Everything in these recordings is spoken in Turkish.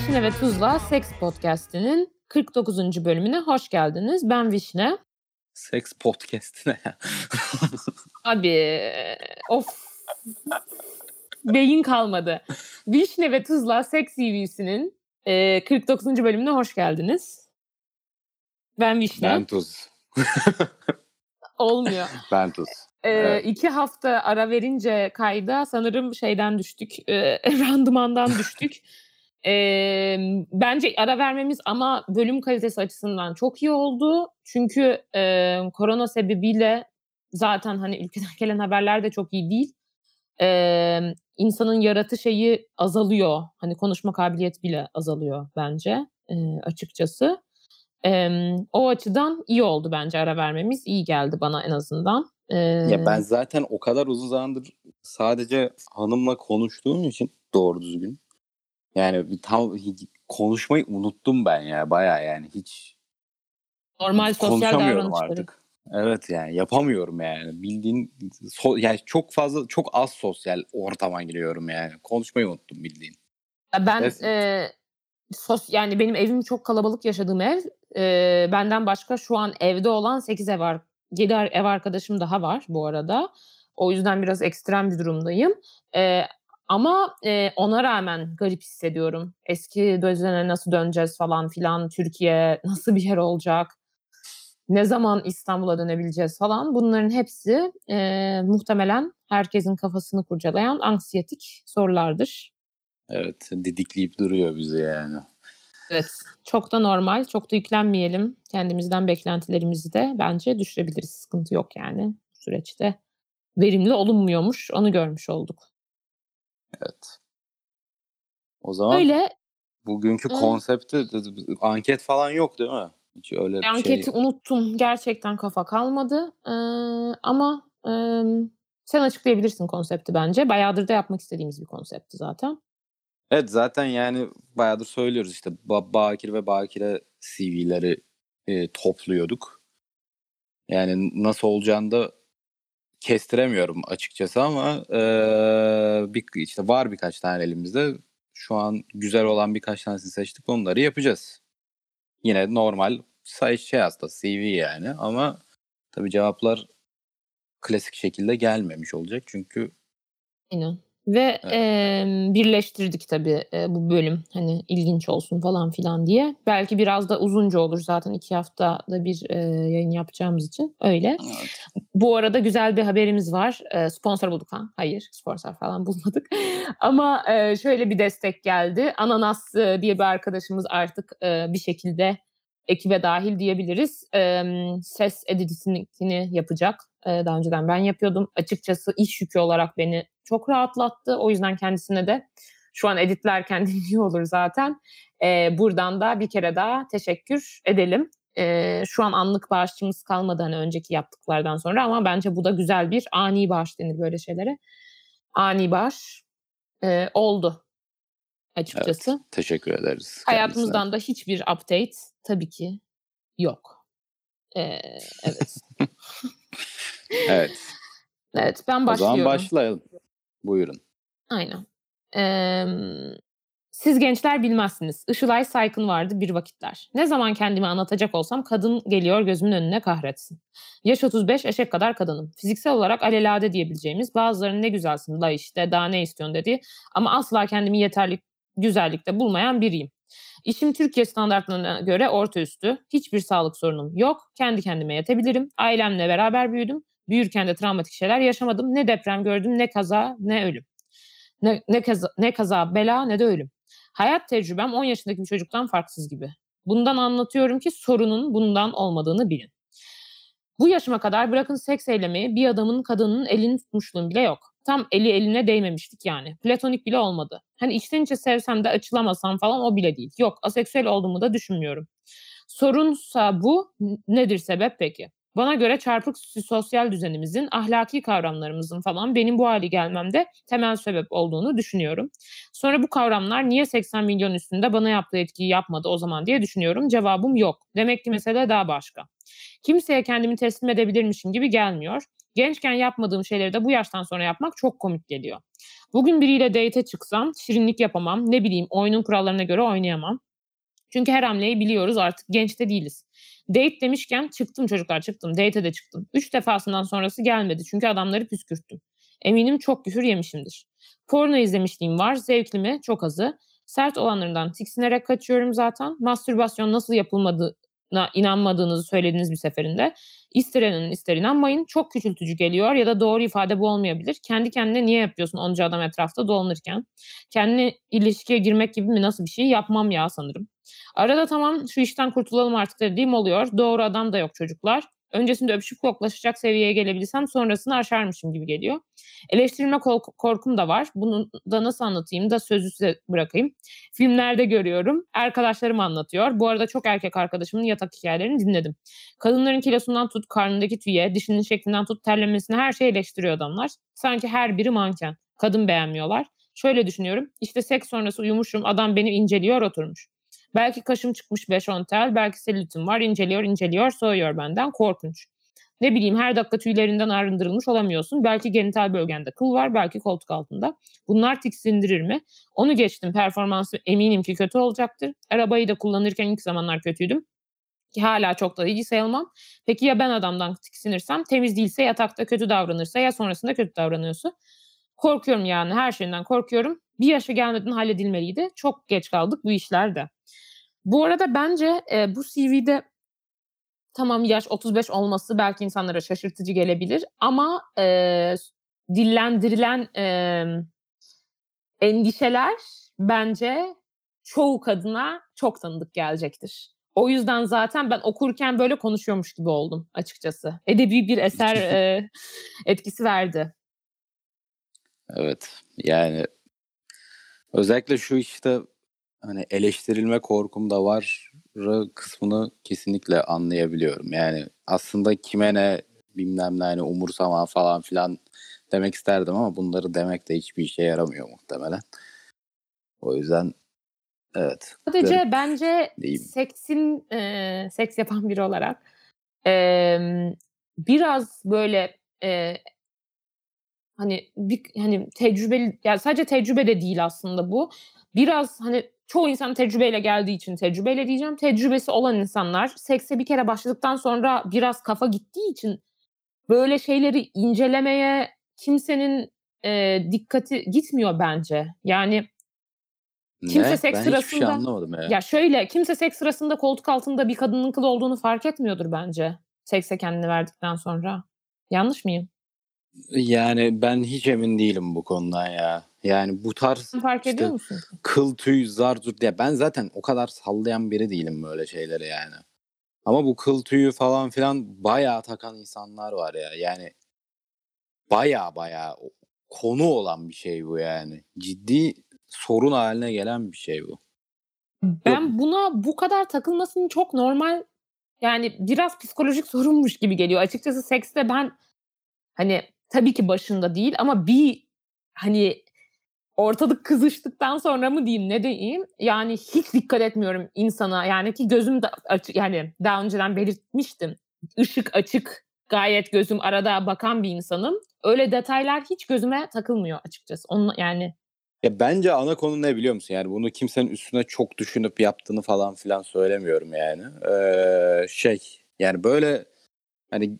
Vişne ve Tuzla Seks Podcast'inin 49. bölümüne hoş geldiniz. Ben Vişne. Seks podcast'ine. Abi of beyin kalmadı. Vişne ve Tuzla Seks TV'sinin e, 49. bölümüne hoş geldiniz. Ben Vişne. ben tuz. Olmuyor. Ben tuz. Ee, Evet. iki hafta ara verince kayda sanırım şeyden düştük, e, randımandan düştük. Ee, bence ara vermemiz ama bölüm kalitesi açısından çok iyi oldu. Çünkü e, korona sebebiyle zaten hani ülkeden gelen haberler de çok iyi değil. Ee, insanın yaratı şeyi azalıyor. Hani konuşma kabiliyeti bile azalıyor bence e, açıkçası. Ee, o açıdan iyi oldu bence ara vermemiz. İyi geldi bana en azından. Ya ben zaten o kadar uzun zamandır sadece hanımla konuştuğum için doğru düzgün. Yani tam konuşmayı unuttum ben ya baya yani hiç normal sosyal konuşamıyorum davranışları. artık. Evet yani yapamıyorum yani bildiğin so- yani çok fazla çok az sosyal ortama giriyorum yani konuşmayı unuttum bildiğin. Ya Ben Evet. e, sos yani benim evim çok kalabalık yaşadığım ev. E, benden başka şu an evde olan 8 ev var. 7 ev arkadaşım daha var bu arada. O yüzden biraz ekstrem bir durumdayım. E, ama e, ona rağmen garip hissediyorum. Eski düzene nasıl döneceğiz falan filan. Türkiye nasıl bir yer olacak? Ne zaman İstanbul'a dönebileceğiz falan. Bunların hepsi e, muhtemelen herkesin kafasını kurcalayan anksiyetik sorulardır. Evet didikleyip duruyor bizi yani. Evet. Çok da normal. Çok da yüklenmeyelim. Kendimizden beklentilerimizi de bence düşürebiliriz. Sıkıntı yok yani süreçte. Verimli olunmuyormuş. Onu görmüş olduk. Evet. O zaman Öyle bugünkü Hı. konsepti anket falan yok değil mi? Hiç öyle bir anketi şey. unuttum. Gerçekten kafa kalmadı. Ee, ama e, sen açıklayabilirsin konsepti bence. Bayağıdır da yapmak istediğimiz bir konsepti zaten. Evet zaten yani bayağıdır söylüyoruz işte ba- Bakir ve Bakire CV'leri e, topluyorduk. Yani nasıl olacağını da kestiremiyorum açıkçası ama e, bir, işte var birkaç tane elimizde. Şu an güzel olan birkaç tanesini seçtik. Onları yapacağız. Yine normal say şey aslında CV yani ama tabii cevaplar klasik şekilde gelmemiş olacak. Çünkü Aynen. Ve Evet. e, birleştirdik tabii e, bu bölüm hani ilginç olsun falan filan diye. Belki biraz da uzunca olur zaten iki haftada bir e, yayın yapacağımız için öyle. evet, Bu arada güzel bir haberimiz var. E, sponsor bulduk ha? Hayır sponsor falan bulmadık. Ama e, şöyle bir destek geldi. Ananas e, diye bir arkadaşımız artık e, bir şekilde ekibe dahil diyebiliriz. E, ses editini yapacak. E, daha önceden ben yapıyordum. Açıkçası iş yükü olarak beni çok rahatlattı. O yüzden kendisine de şu an editlerken dinliyor olur zaten. E, buradan da bir kere daha teşekkür edelim. E, şu an anlık bağışçımız kalmadı hani önceki yaptıklardan sonra ama bence bu da güzel bir ani bağış denir böyle şeylere. Ani bağış e, oldu açıkçası. evet. Teşekkür ederiz. kendisine. Hayatımızdan da hiçbir update tabii ki yok. E, evet. Evet. evet ben O başlıyorum. zaman başlayalım. Buyurun. Aynen. Eee, siz gençler bilmezsiniz. Işılay Saykın vardı bir vakitler. Ne zaman kendimi anlatacak olsam kadın geliyor gözümün önüne kahretsin. Yaş 35 eşek kadar kadınım. Fiziksel olarak alelade diyebileceğimiz bazılarının ne güzelsin la işte daha ne istiyorsun dediği ama asla kendimi yeterli güzellikte bulmayan biriyim. İşim Türkiye standartlarına göre orta üstü. Hiçbir sağlık sorunum yok. Kendi kendime yetebilirim. Ailemle beraber büyüdüm. Büyürken de travmatik şeyler yaşamadım. Ne deprem gördüm, ne kaza, ne ölüm. Ne, ne, kaza, ne kaza, bela, ne de ölüm. Hayat tecrübem 10 yaşındaki bir çocuktan farksız gibi. Bundan anlatıyorum ki sorunun bundan olmadığını bilin. Bu yaşıma kadar bırakın seks eylemeyi bir adamın kadının elini tutmuşluğum bile yok. Tam eli eline değmemiştik yani. Platonik bile olmadı. Hani içten içe sevsem de açılamasam falan o bile değil. Yok aseksüel olduğumu da düşünmüyorum. Sorunsa bu nedir sebep peki? Bana göre çarpık sosyal düzenimizin, ahlaki kavramlarımızın falan benim bu hâle gelmemde temel sebep olduğunu düşünüyorum. Sonra bu kavramlar niye 80 milyon üstünde bana yaptığı etkiyi yapmadı o zaman diye düşünüyorum. Cevabım yok. Demek ki mesele daha başka. Kimseye kendimi teslim edebilirmişim gibi gelmiyor. Gençken yapmadığım şeyleri de bu yaştan sonra yapmak çok komik geliyor. Bugün biriyle date'e çıksam şirinlik yapamam, ne bileyim oyunun kurallarına göre oynayamam. Çünkü her hamleyi biliyoruz artık genç de değiliz. Date demişken çıktım çocuklar çıktım. Date'e de çıktım. 3 defasından sonrası gelmedi çünkü adamları püskürttüm. Eminim çok küfür yemişimdir. Porno izlemişliğim var. Zevkli mi? Çok azı. Sert olanlarından tiksinerek kaçıyorum zaten. Mastürbasyon nasıl yapılmadığına inanmadığınızı söylediğiniz bir seferinde. İster inanın ister inanmayın. Çok küçültücü geliyor ya da doğru ifade bu olmayabilir. Kendi kendine niye yapıyorsun onca adam etrafta dolanırken? Kendine ilişkiye girmek gibi mi nasıl bir şey yapmam ya sanırım. Arada tamam şu işten kurtulalım artık dediğim oluyor. Doğru adam da yok çocuklar. Öncesinde öpüşüp koklaşacak seviyeye gelebilsem sonrasını aşarmışım gibi geliyor. Eleştirilme korkum da var. Bunu da nasıl anlatayım da sözü size bırakayım. Filmlerde görüyorum. Arkadaşlarım anlatıyor. Bu arada çok erkek arkadaşımın yatak hikayelerini dinledim. Kadınların kilosundan tut karnındaki tüye, dişinin şeklinden tut terlemesine her şeyi eleştiriyor adamlar. Sanki her biri manken. Kadın beğenmiyorlar. Şöyle düşünüyorum. İşte seks sonrası uyumuşum. Adam beni inceliyor oturmuş. Belki kaşım çıkmış 5-10 tel, belki selülitim var, inceliyor, inceliyor, soğuyor benden. Korkunç. Ne bileyim her dakika tüylerinden arındırılmış olamıyorsun. Belki genital bölgende kıl var, belki koltuk altında. Bunlar tiksindirir mi? Onu geçtim. Performansı eminim ki kötü olacaktır. Arabayı da kullanırken ilk zamanlar kötüydüm. Ki hala çok da iyi sayılmam. Peki ya ben adamdan tiksinirsem? Temiz değilse, yatakta kötü davranırsa ya sonrasında kötü davranıyorsa? Korkuyorum yani her şeyden korkuyorum. Bir yaşa gelmeden halledilmeliydi. Çok geç kaldık bu işlerde. Bu arada bence e, bu CV'de tamam yaş 35 olması belki insanlara şaşırtıcı gelebilir ama e, dillendirilen e, endişeler bence çoğu kadına çok tanıdık gelecektir. O yüzden zaten ben okurken böyle konuşuyormuş gibi oldum açıkçası. Edebi bir eser e, etkisi verdi. Evet yani özellikle şu işte hani eleştirilme korkum da var kısmını kesinlikle anlayabiliyorum. Yani aslında kime ne bilmem ne hani umursama falan filan demek isterdim ama bunları demek de hiçbir işe yaramıyor muhtemelen. O yüzden evet. Sadece garip bence diyeyim. seksin e, seks yapan biri olarak e, biraz böyle e, hani bir hani tecrübeli yani sadece tecrübe de değil aslında bu. Biraz hani çoğu insan tecrübeyle geldiği için tecrübeyle diyeceğim. Tecrübesi olan insanlar sekse bir kere başladıktan sonra biraz kafa gittiği için böyle şeyleri incelemeye kimsenin e, dikkati gitmiyor bence. Yani kimse Ne? seks Ben şey sırasında anlamadım ya. ya şöyle kimse seks sırasında koltuk altında bir kadının kıl olduğunu fark etmiyordur bence. Sekse kendini verdikten sonra. Yanlış mıyım? Yani ben hiç emin değilim bu konudan ya. Yani bu tarz Fark ediyor işte musun? kıl tüy zar zurt diye ben zaten o kadar sallayan biri değilim böyle şeylere yani. Ama bu kıl tüyü falan filan bayağı takan insanlar var ya. Yani bayağı bayağı konu olan bir şey bu yani. Ciddi sorun haline gelen bir şey bu. Yok. Ben buna bu kadar takılmasının çok normal yani biraz psikolojik sorunmuş gibi geliyor. Açıkçası sekste ben hani tabii ki başında değil ama bir hani ortalık kızıştıktan sonra mı diyeyim ne diyeyim? Yani hiç dikkat etmiyorum insana. Yani ki gözüm de açık yani daha önceden belirtmiştim. Işık açık gayet gözüm arada bakan bir insanım. Öyle detaylar hiç gözüme takılmıyor açıkçası. Onun yani Ya bence ana konu ne biliyor musun? Yani bunu kimsenin üstüne çok düşünüp yaptığını falan filan söylemiyorum yani. Ee, şey yani böyle hani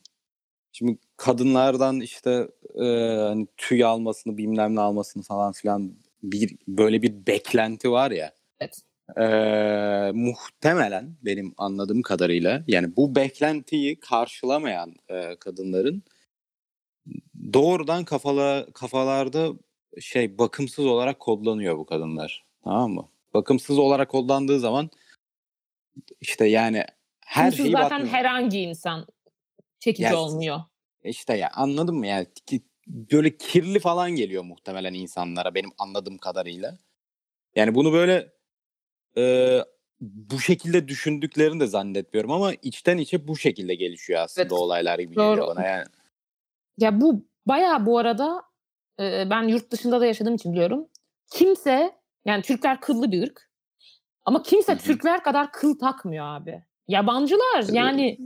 şimdi kadınlardan işte e, hani tüy almasını bilmem ne almasını falan filan bir böyle bir beklenti var ya. evet. Ee, muhtemelen benim anladığım kadarıyla yani bu beklentiyi karşılamayan e, kadınların doğrudan kafala, kafalarda şey bakımsız olarak kodlanıyor bu kadınlar. Tamam mı? Bakımsız olarak kodlandığı zaman işte yani her Huysuz şeyi zaten bakmıyor. herhangi insan çekici Ya olmuyor. İşte ya anladın mı yani ki- böyle kirli falan geliyor muhtemelen insanlara benim anladığım kadarıyla. Yani bunu böyle e, bu şekilde düşündüklerini de zannetmiyorum ama içten içe bu şekilde gelişiyor aslında Evet. olaylar gibi Doğru. geliyor bana yani. Ya bu bayağı bu arada e, ben yurt dışında da yaşadığım için biliyorum. Kimse yani Türkler kıllı bir ırk ama kimse Hı hı. Türkler kadar kıl takmıyor abi. Yabancılar Tabii. yani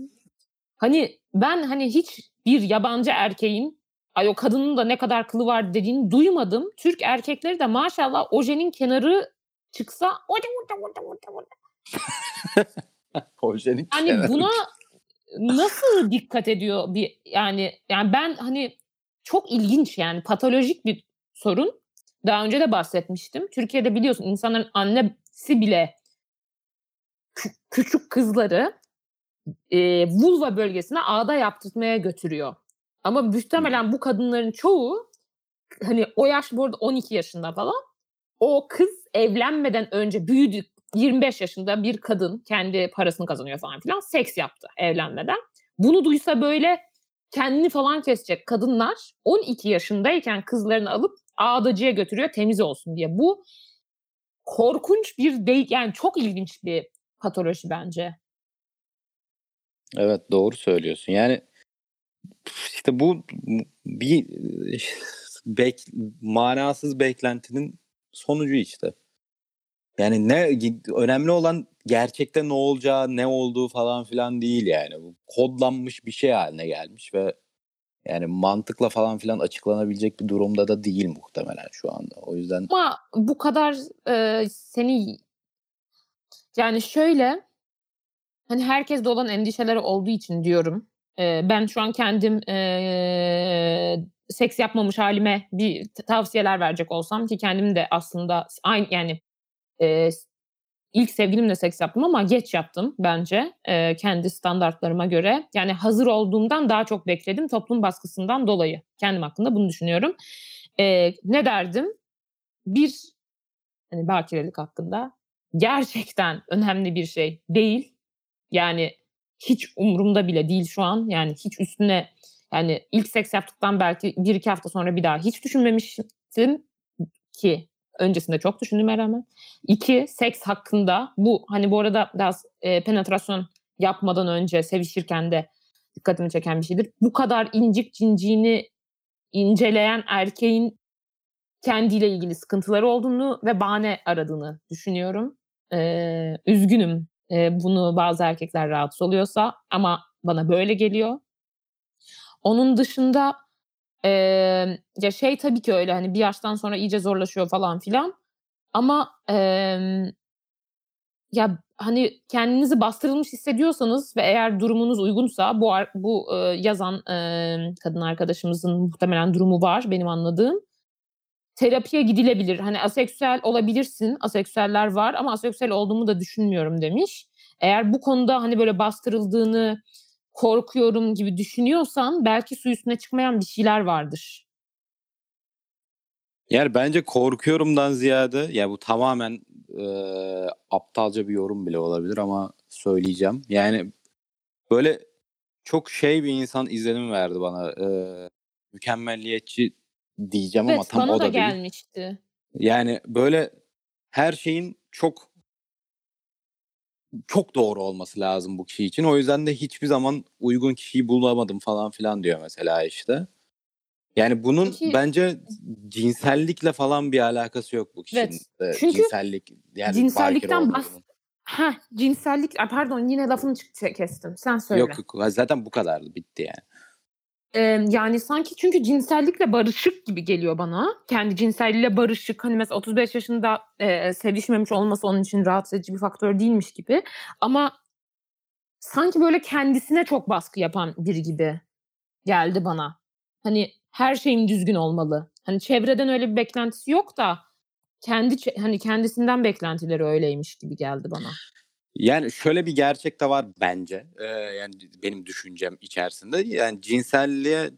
hani ben hani hiç bir yabancı erkeğin ay o kadının da ne kadar kılı var dediğini duymadım. Türk erkekleri de maşallah ojenin kenarı çıksa oje, oje, oje, oje, oje. Ojenin kenarı. buna nasıl dikkat ediyor bir yani yani ben hani çok ilginç yani patolojik bir sorun. Daha önce de bahsetmiştim. Türkiye'de biliyorsun insanların annesi bile kü- küçük kızları e, vulva bölgesine ağda yaptırmaya götürüyor. Ama muhtemelen bu kadınların çoğu hani o yaş bu arada 12 yaşında falan. O kız evlenmeden önce büyüdü 25 yaşında bir kadın kendi parasını kazanıyor falan filan seks yaptı evlenmeden. Bunu duysa böyle kendini falan kesecek kadınlar 12 yaşındayken kızlarını alıp ağdacıya götürüyor temiz olsun diye. Bu korkunç bir değil yani çok ilginç bir patoloji bence. Evet doğru söylüyorsun. Yani işte bu bir bek, manasız beklentinin sonucu işte. Yani ne önemli olan gerçekte ne olacağı, ne olduğu falan filan değil yani. Bu kodlanmış bir şey haline gelmiş ve yani mantıkla falan filan açıklanabilecek bir durumda da değil muhtemelen şu anda. O yüzden Ama bu kadar e, seni yani şöyle hani herkeste olan endişeleri olduğu için diyorum. E, ben şu an kendim e, seks yapmamış halime bir tavsiyeler verecek olsam ki kendim de aslında aynı yani e, ilk sevgilimle seks yaptım ama geç yaptım bence e, kendi standartlarıma göre. Yani hazır olduğumdan daha çok bekledim toplum baskısından dolayı. Kendim hakkında bunu düşünüyorum. E, ne derdim? Bir hani bakirelik hakkında gerçekten önemli bir şey değil. Yani hiç umurumda bile değil şu an. Yani hiç üstüne yani ilk seks yaptıktan belki bir iki hafta sonra bir daha hiç düşünmemiştim ki öncesinde çok düşündüğüme rağmen. İki, seks hakkında bu hani bu arada biraz e, penetrasyon yapmadan önce sevişirken de dikkatimi çeken bir şeydir. Bu kadar incik cinciğini inceleyen erkeğin kendiyle ilgili sıkıntıları olduğunu ve bahane aradığını düşünüyorum. Ee, üzgünüm ee, bunu bazı erkekler rahatsız oluyorsa ama bana böyle geliyor. Onun dışında ee, ya şey tabii ki öyle hani bir yaştan sonra iyice zorlaşıyor falan filan. Ama ee, ya hani kendinizi bastırılmış hissediyorsanız ve eğer durumunuz uygunsa bu bu e, yazan e, kadın arkadaşımızın muhtemelen durumu var benim anladığım. Terapiye gidilebilir. Hani aseksüel olabilirsin. Aseksüeller var ama aseksüel olduğumu da düşünmüyorum demiş. Eğer bu konuda hani böyle bastırıldığını korkuyorum gibi düşünüyorsan belki su üstüne çıkmayan bir şeyler vardır. yani bence korkuyorumdan ziyade ya bu tamamen e, aptalca bir yorum bile olabilir ama söyleyeceğim. Yani böyle çok şey bir insan izlenim verdi bana. E, mükemmelliyetçi diyeceğim ama Evet tam bana o da da değil. gelmişti. Yani böyle her şeyin çok çok doğru olması lazım bu kişi için. O yüzden de hiçbir zaman uygun kişiyi bulamadım falan filan diyor mesela işte. Yani bunun Peki bence cinsellikle falan bir alakası yok bu kişinin. evet çünkü cinsellik yani cinsellikten bas olmasının. ha cinsellik pardon yine lafını kestim. Sen Yok söyle. yok zaten bu kadardı bitti yani. Ee, yani sanki çünkü cinsellikle barışık gibi geliyor bana. Kendi cinselliğiyle barışık. Hani mesela 35 yaşında e, sevişmemiş olması onun için rahatsız edici bir faktör değilmiş gibi. Ama sanki böyle kendisine çok baskı yapan biri gibi geldi bana. Hani her şeyim düzgün olmalı. Hani çevreden öyle bir beklentisi yok da kendi hani kendisinden beklentileri öyleymiş gibi geldi bana. Yani şöyle bir gerçek de var bence. Ee, yani benim düşüncem içerisinde. Yani cinselliğe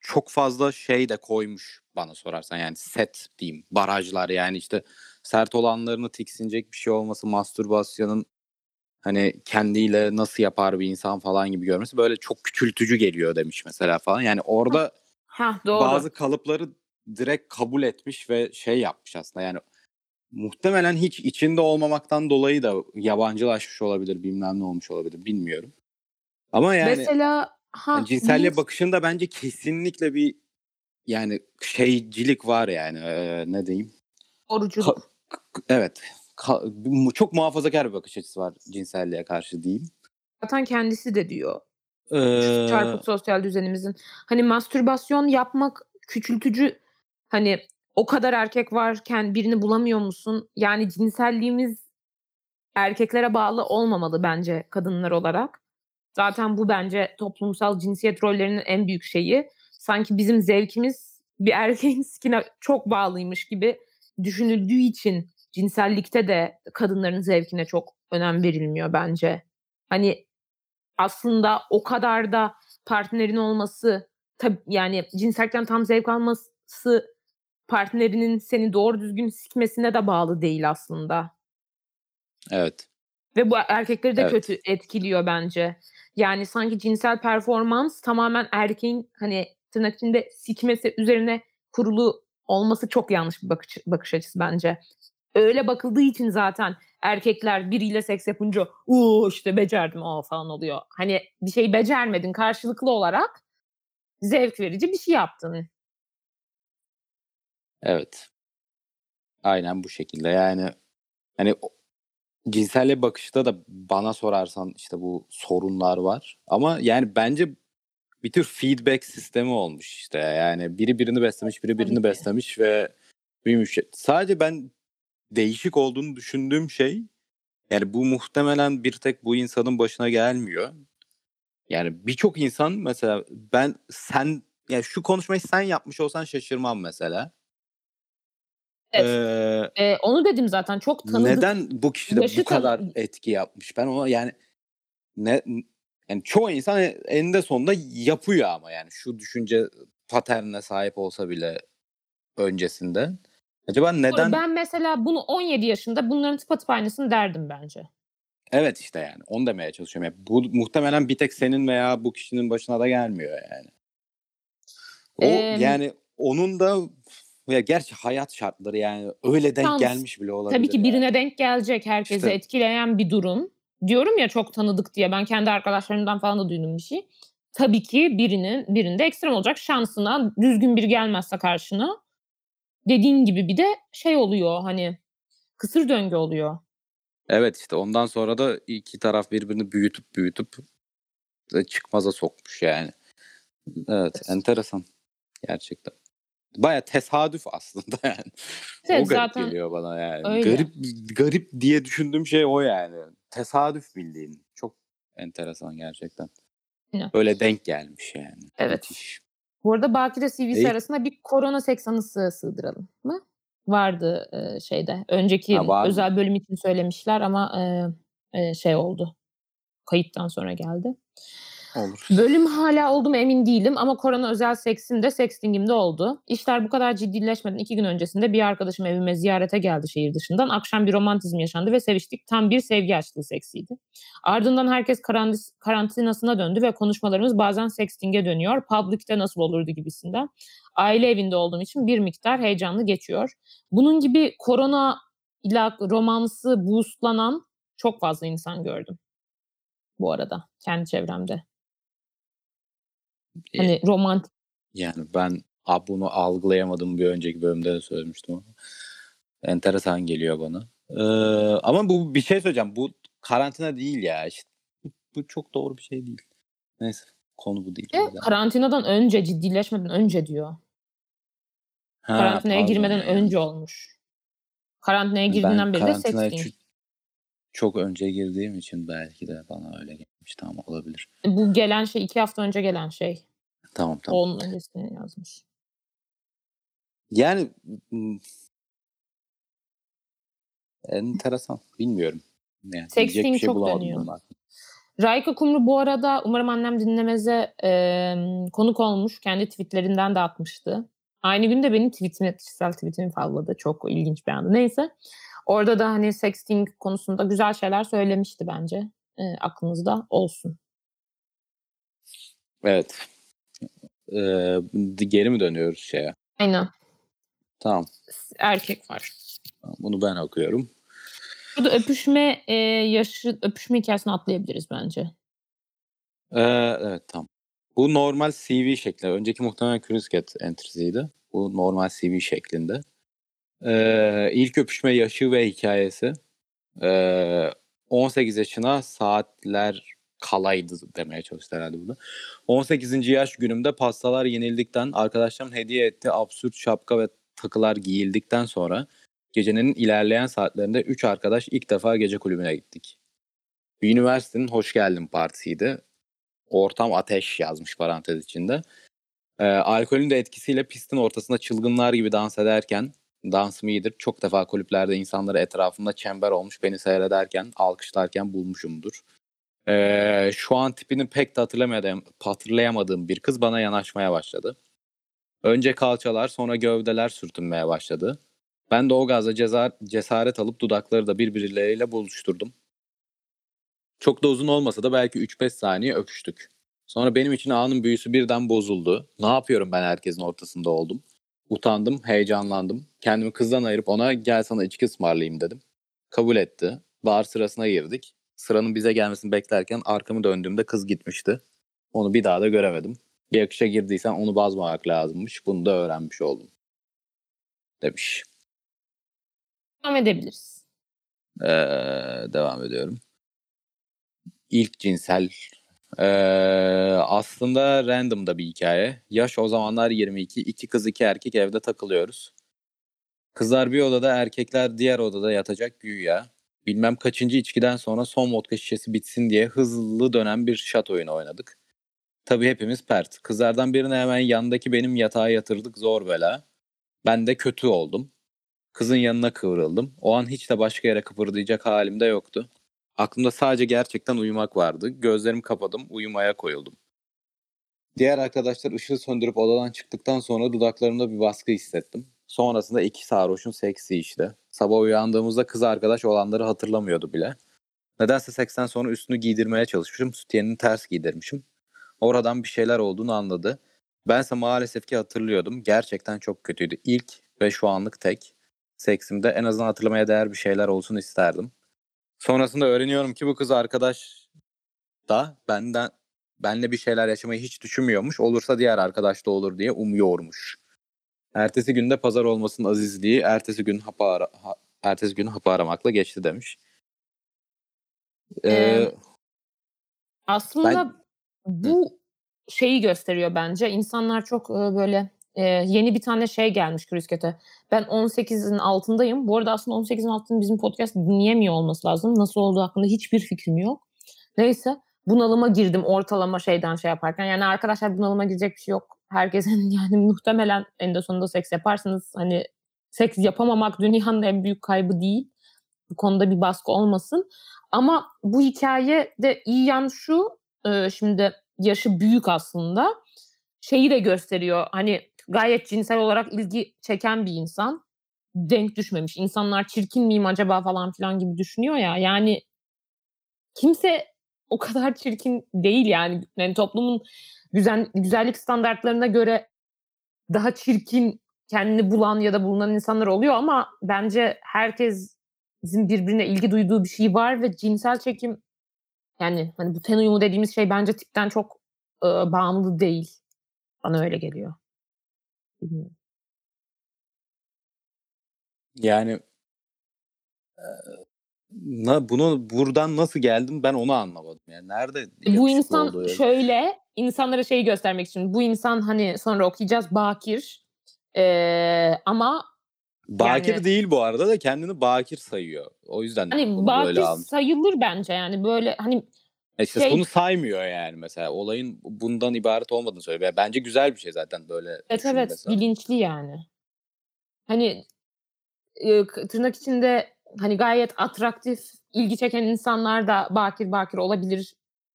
çok fazla şey de koymuş bana sorarsan. Yani set diyeyim. Barajlar yani işte sert olanlarını tiksinecek bir şey olması, mastürbasyonun hani kendiyle nasıl yapar bir insan falan gibi görmesi böyle çok küçültücü geliyor demiş mesela falan. Yani orada Ha doğru. bazı kalıpları direkt kabul etmiş ve şey yapmış aslında yani muhtemelen hiç içinde olmamaktan dolayı da yabancılaşmış olabilir, bilmem ne olmuş olabilir bilmiyorum. Ama yani Mesela ha yani cinselliğe cins bakışında bence kesinlikle bir yani şeycilik var yani eee, ne diyeyim? Koruculuk. evet. Ka- çok muhafazakar bir bakış açısı var cinselliğe karşı diyeyim. Zaten kendisi de diyor. Eee, çarpık sosyal düzenimizin. Hani mastürbasyon yapmak küçültücü. Hani o kadar erkek varken birini bulamıyor musun? Yani cinselliğimiz erkeklere bağlı olmamalı bence kadınlar olarak. Zaten bu bence toplumsal cinsiyet rollerinin en büyük şeyi. Sanki bizim zevkimiz bir erkeğin sikine çok bağlıymış gibi düşünüldüğü için cinsellikte de kadınların zevkine çok önem verilmiyor bence. Hani aslında o kadar da partnerin olması tabii yani cinsellikten tam zevk alması partnerinin seni doğru düzgün sikmesine de bağlı değil aslında. evet. Ve bu erkekleri de Evet. kötü etkiliyor bence. Yani sanki cinsel performans tamamen erkeğin hani tırnak içinde sikmesi üzerine kurulu olması çok yanlış bir bakış, bakış açısı bence. Öyle bakıldığı için zaten erkekler biriyle seks yapınca uuu işte becerdim o falan oluyor. Hani bir şey becermedin karşılıklı olarak zevk verici bir şey yaptın. Evet. Aynen bu şekilde. Yani hani cinselliğe bakışta da bana sorarsan işte bu sorunlar var. Ama yani bence bir tür feedback sistemi olmuş işte. Yani biri birini beslemiş, biri birini beslemiş ve büyümüş. Sadece ben değişik olduğunu düşündüğüm şey yani bu muhtemelen bir tek bu insanın başına gelmiyor. Yani birçok insan mesela ben sen yani şu konuşmayı sen yapmış olsan şaşırmam mesela. Evet. Ee, Ee, onu dedim zaten çok tanıdık. neden bu kişi de Yaşı bu kadar tan- etki yapmış? Ben ona yani ne yani çoğu insan eninde sonunda yapıyor ama yani şu düşünce paternine sahip olsa bile öncesinde. Acaba neden? Ben mesela bunu 17 yaşında bunların tıpatıp aynısını derdim bence. Evet işte yani onu demeye çalışıyorum. Yani bu muhtemelen bir tek senin veya bu kişinin başına da gelmiyor yani. O Em, yani onun da ya gerçi hayat şartları yani öyle denk Şans. gelmiş bile olabilir. Tabii ki yani. birine denk gelecek herkesi İşte. etkileyen bir durum. Diyorum ya çok tanıdık diye ben kendi arkadaşlarımdan falan da duydum bir şey. Tabii ki birinin birinde ekstrem olacak şansına düzgün biri gelmezse karşına. Dediğin gibi bir de şey oluyor hani kısır döngü oluyor. Evet işte ondan sonra da iki taraf birbirini büyütüp büyütüp çıkmaza sokmuş yani. Evet Evet. enteresan gerçekten. Baya tesadüf aslında yani. Evet, o garip zaten geliyor bana yani. öyle. Garip garip diye düşündüğüm şey o yani. Tesadüf bildiğin. Çok enteresan gerçekten. Aynen. Böyle denk gelmiş yani. Evet. Müthiş. Bu arada Bakire CV'si İyi. arasına bir korona seks anısı sığdıralım mı? Vardı e, şeyde. Önceki Ha, var mı? özel bölüm için söylemişler ama e, e, şey oldu. Kayıttan sonra geldi. Olur. Bölüm hala oldu mu emin değilim ama korona özel seksim de sextingim de oldu. İşler bu kadar ciddileşmeden iki gün öncesinde bir arkadaşım evime ziyarete geldi şehir dışından. Akşam bir romantizm yaşandı ve seviştik. Tam bir sevgi açlığı seksiydi. Ardından herkes karantis- karantinasına döndü ve konuşmalarımız bazen sexting'e dönüyor. Public'te nasıl olurdu gibisinden. Aile evinde olduğum için bir miktar heyecanlı geçiyor. Bunun gibi korona ile romansı boostlanan çok fazla insan gördüm. Bu arada kendi çevremde. Hani romantik Yani ben bunu algılayamadım bir önceki bölümde de söylemiştim ama. Enteresan geliyor bana. Ee, ama bu bir şey söyleyeceğim. Bu karantina değil ya. İşte, bu, bu çok doğru bir şey değil. Neyse konu bu değil. yüzden. karantinadan önce ciddileşmeden önce diyor. Ha, Karantinaya pardon girmeden ya. önce olmuş. Karantinaya Ben girdiğinden beri de sexting. çü- çok önce girdiğim için belki de bana öyle gelmiş. Tamam olabilir. Bu gelen şey iki hafta önce gelen şey. Tamam tamam. Onun öncesini yazmış. Yani m, enteresan. Bilmiyorum. Yani Sexting şey çok dönüyor. hakkında. Rayka Kumru bu arada umarım annem dinlemeze e, konuk olmuş. Kendi tweetlerinden de atmıştı. Aynı gün de benim tweetimi, kişisel tweetimi favladı. Çok ilginç bir andı. Neyse. Orada da hani sexting konusunda güzel şeyler söylemişti bence. E, aklınızda olsun. Evet. Ee, geri mi dönüyoruz şeye? Aynen. Tamam. Erkek var. Bunu ben okuyorum. Burada öpüşme, eee, yaşı öpüşme hikâyesini atlayabiliriz bence. Eee, evet, tamam. Bu normal CV şekli. Önceki muhtemelen Curious Cat entry'siydi. Bu normal CV şeklinde. Eee, ilk öpüşme yaşı ve hikâyesi. Eee, 18 yaşına saatler kalaydı demeye çalıştı herhâlde burada. 18. yaş günümde pastalar yenildikten, arkadaşlarım hediye ettiği absürt şapka ve takılar giyildikten sonra gecenin ilerleyen saatlerinde 3 arkadaş ilk defa gece kulübüne gittik. Üniversitenin hoş geldin partisiydi. Ortam ateş yazmış parantez içinde. Eee, alkolün de etkisiyle pistin ortasında çılgınlar gibi dans ederken, dansım iyidir, çok defa kulüplerde insanları etrafımda çember olmuş beni seyrederken, alkışlarken bulmuşumdur. Eee, şu an tipini pek de hatırlamadığım hatırlayamadığım bir kız bana yanaşmaya başladı. Önce kalçalar sonra gövdeler sürtünmeye başladı. Ben de o gazla cesaret alıp dudakları da birbirleriyle buluşturdum. Çok da uzun olmasa da belki 3-5 saniye öpüştük. Sonra benim için anın büyüsü birden bozuldu. Ne yapıyorum ben herkesin ortasında oldum. Utandım, heyecanlandım. Kendimi kızdan ayırıp ona gel sana içki ısmarlayayım dedim. Kabul etti. Bar sırasına girdik. Sıranın bize gelmesini beklerken arkamı döndüğümde kız gitmişti. Onu bir daha da göremedim. Bir akışa girdiysen onu bazmamak lazımmış. Bunu da öğrenmiş oldum. Demiş. Devam edebiliriz. Eee, devam ediyorum. İlk cinsel eee, aslında random da bir hikaye. Yaş o zamanlar 22. İki kız iki erkek evde takılıyoruz. Kızlar bir odada erkekler diğer odada yatacak güya. Bilmem kaçıncı içkiden sonra son vodka şişesi bitsin diye hızlı dönen bir şat oyunu oynadık. Tabii hepimiz pert. Kızlardan birini hemen yandaki benim yatağa yatırdık zor bela. Ben de kötü oldum. Kızın yanına kıvrıldım. O an hiç de başka yere kıpırdayacak halim de yoktu. Aklımda sadece gerçekten uyumak vardı. Gözlerimi kapadım, uyumaya koyuldum. Diğer arkadaşlar ışığı söndürüp odadan çıktıktan sonra dudaklarımda bir baskı hissettim. Sonrasında iki sarhoşun seksi işte. Sabah uyandığımızda kız arkadaş olanları hatırlamıyordu bile. Nedense seksten sonra üstünü giydirmeye çalışmışım. Sütyenini ters giydirmişim. Oradan bir şeyler olduğunu anladı. Bense maalesef ki hatırlıyordum. Gerçekten çok kötüydü. İlk ve şu anlık tek seksimde en azından hatırlamaya değer bir şeyler olsun isterdim. Sonrasında öğreniyorum ki bu kız arkadaş da benden benle bir şeyler yaşamayı hiç düşünmüyormuş. Olursa diğer arkadaş da olur diye umuyormuş. Ertesi günde pazar olmasının azizliği, ertesi gün hapı, ara, ha, ertesi gün hapı aramakla geçti demiş. Ee, Eee, aslında ben- bu şeyi gösteriyor bence. İnsanlar çok, böyle, eee, yeni bir tane şey gelmiş Cat'e. Ben 18'in altındayım. Bu arada aslında 18'in altının bizim podcast dinleyemiyor olması lazım. Nasıl olduğu hakkında hiçbir fikrim yok. Neyse, bunalıma girdim ortalama şeyden şey yaparken. Yani arkadaşlar bunalıma girecek bir şey yok. Herkesin yani muhtemelen eninde sonunda seks yaparsınız. Hani seks yapamamak dünyanın en büyük kaybı değil. Bu konuda bir baskı olmasın. Ama bu hikâyede iyi yanı şu, eee, şimdi yaşı büyük aslında. Şeyi de gösteriyor, hani gayet cinsel olarak ilgi çeken bir insan. Denk düşmemiş. İnsanlar çirkin miyim acaba falan filan gibi düşünüyor ya. Yani kimse o kadar çirkin değil yani. Yani toplumun güzel güzellik standartlarına göre daha çirkin kendini bulan ya da bulunan insanlar oluyor ama bence herkesin birbirine ilgi duyduğu bir şey var ve cinsel çekim yani hani bu ten uyumu dediğimiz şey bence tipten çok, ııı, bağımlı değil. Bana öyle geliyor. Bilmiyorum. Yani na bunu buradan nasıl geldim ben onu anlamadım. Yani nerede E, bu insan şöyle, insanlara şeyi göstermek için, bu insan hani sonra okuyacağız bakir, eee, ama Bakir yani değil bu arada da kendini bakir sayıyor. O yüzden Hani bakir böyle sayılır bence yani böyle hani işte şey bunu saymıyor yani mesela. Olayın bundan ibaret olmadığını söylüyor. Bence güzel bir şey zaten böyle Evet, evet, bilinçli yani. Hani, k tırnak içinde hani gayet atraktif, ilgi çeken insanlar da bakir bakir olabilir.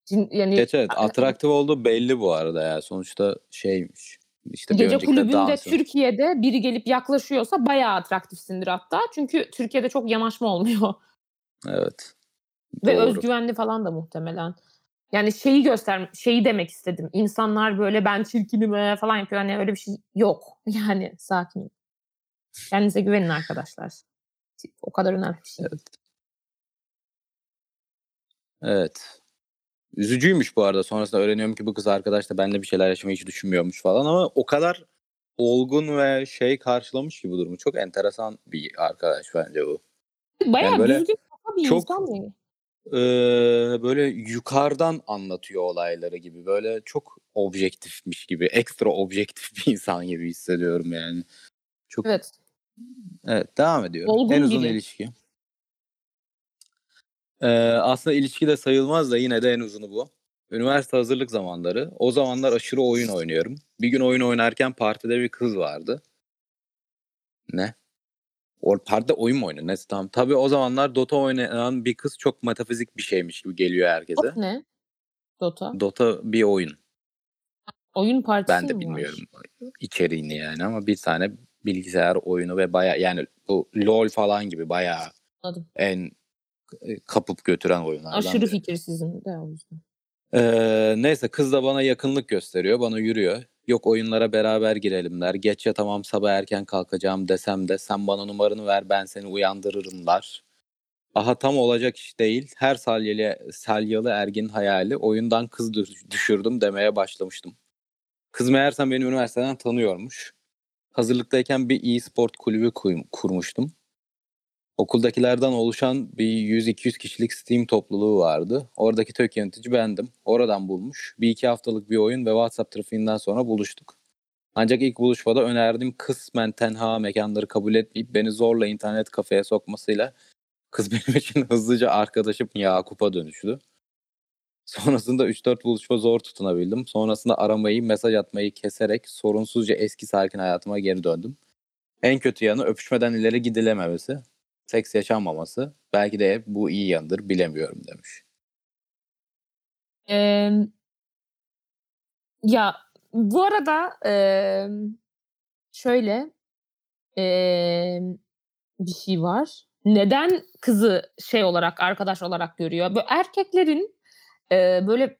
Yani Evet, evet. a Atraktif olduğu belli bu arada ya. Sonuçta şeymiş, işte Gece kulübünde dansın. Türkiye'de biri gelip yaklaşıyorsa bayağı atraktifsindir hatta. Çünkü Türkiye'de çok yanaşma olmuyor. Evet. Ve Doğru. özgüvenli falan da muhtemelen. Yani şeyi göster şeyi demek istedim. İnsanlar böyle ben çirkinim falan yapıyor. Hani öyle bir şey yok. Yani sakin. Kendinize güvenin arkadaşlar. O kadar önemli bir şey. Evet. Evet. Üzücüymüş bu arada. Sonrasında öğreniyorum ki bu kız arkadaş da benimle bir şeyler yaşamayı hiç düşünmüyormuş falan ama o kadar olgun ve şey karşılamış ki bu durumu. Çok enteresan bir arkadaş bence bu. Bayağı Yani böyle düzgün bir çok insan mı? Eee, böyle yukarıdan anlatıyor olayları gibi. Böyle çok objektifmiş gibi, ekstra objektif bir insan gibi hissediyorum yani. Çok Evet. Evet, devam ediyorum. Olgun En uzun biri. ilişki. Eee, aslında ilişki de sayılmaz da yine de en uzunu bu. Üniversite hazırlık zamanları. O zamanlar aşırı oyun oynuyorum. Bir gün oyun oynarken partide bir kız vardı. Ne? O partide oyun mu oynuyor? Neyse tamam. Tabii o zamanlar Dota oynayan bir kız çok metafizik bir şeymiş gibi geliyor herkese. Dota ne? Dota. Dota bir oyun. Oyun partisi Ben de mi var? bilmiyorum içeriğini yani ama bir tane bilgisayar oyunu ve baya yani bu LoL falan gibi Anladım. en e, kapıp götüren oyunlardan Aşırı biri. fikirsizim de o yüzden. Eee, neyse kız da bana yakınlık gösteriyor. Bana yürüyor. Yok oyunlara beraber girelimler. Geç yatamam sabah erken kalkacağım desem de sen bana numaranı ver ben seni uyandırırımlar. Aha tam olacak iş değil. Her salyalı, salyalı ergin hayali oyundan kız düş- düşürdüm demeye başlamıştım. Kız meğersem beni üniversiteden tanıyormuş. Hazırlıktayken bir e-sport kulübü kurmuştum. Okuldakilerden oluşan bir 100-200 kişilik Steam topluluğu vardı. Oradaki tök yönetici bendim. Oradan bulmuş. Bir iki haftalık bir oyun ve WhatsApp trafiğinden sonra buluştuk. Ancak ilk buluşmada önerdiğim kısmen tenha mekanları kabul etmeyip beni zorla internet kafeye sokmasıyla kız benim için hızlıca arkadaşım Yakup'a dönüştü. Sonrasında 3-4 buluşma zor tutunabildim. Sonrasında aramayı, mesaj atmayı keserek sorunsuzca eski sakin hayatıma geri döndüm. En kötü yanı öpüşmeden ileri gidilememesi, seks yaşanmaması. Belki de bu iyi yanıdır, bilemiyorum demiş. Eee, ya bu arada eee, şöyle eee, bir şey var. Neden kızı şey olarak arkadaş olarak görüyor? Böyle erkeklerin eee, böyle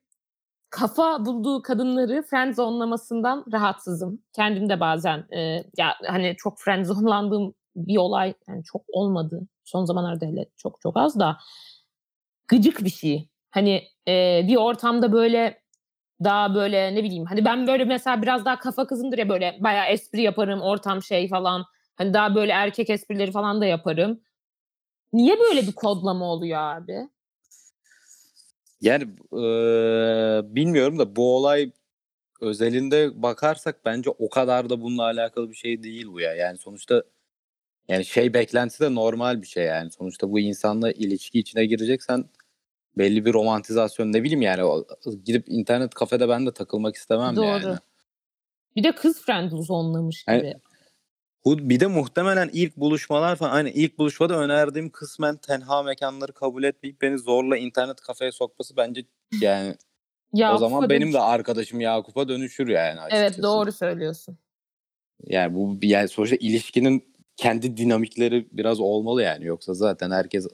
kafa bulduğu kadınları friendzone'lamasından rahatsızım. Kendim de bazen eee, ya hani çok friendzone'landığım bir olay yani çok olmadı. Son zamanlarda hele çok çok az da gıcık bir şey. Hani eee, bir ortamda böyle daha böyle ne bileyim hani ben böyle mesela biraz daha kafa kızımdır ya böyle bayağı espri yaparım ortam şey falan. Hani daha böyle erkek esprileri falan da yaparım. Niye böyle bir kodlama oluyor abi? Yani eee, bilmiyorum da bu olay özelinde bakarsak bence o kadar da bununla alakalı bir şey değil bu ya. Yani sonuçta yani şey beklentisi de normal bir şey yani. Sonuçta bu insanla ilişki içine gireceksen belli bir romantizasyon ne bileyim yani o- gidip internet kafede ben de takılmak istemem Doğru. yani. Bir de kız friendzone'lamış Yani- gibi. Bu bir de muhtemelen ilk buluşmalar falan hani ilk buluşmada önerdiğim kısmen tenha mekanları kabul etmeyip beni zorla internet kafeye sokması bence yani Ya o zaman benim demiş- de arkadaşım Yakup'a dönüşür yani açıkçası. Evet doğru söylüyorsun. Yani bu yani sonuçta ilişkinin kendi dinamikleri biraz olmalı yani yoksa zaten herkes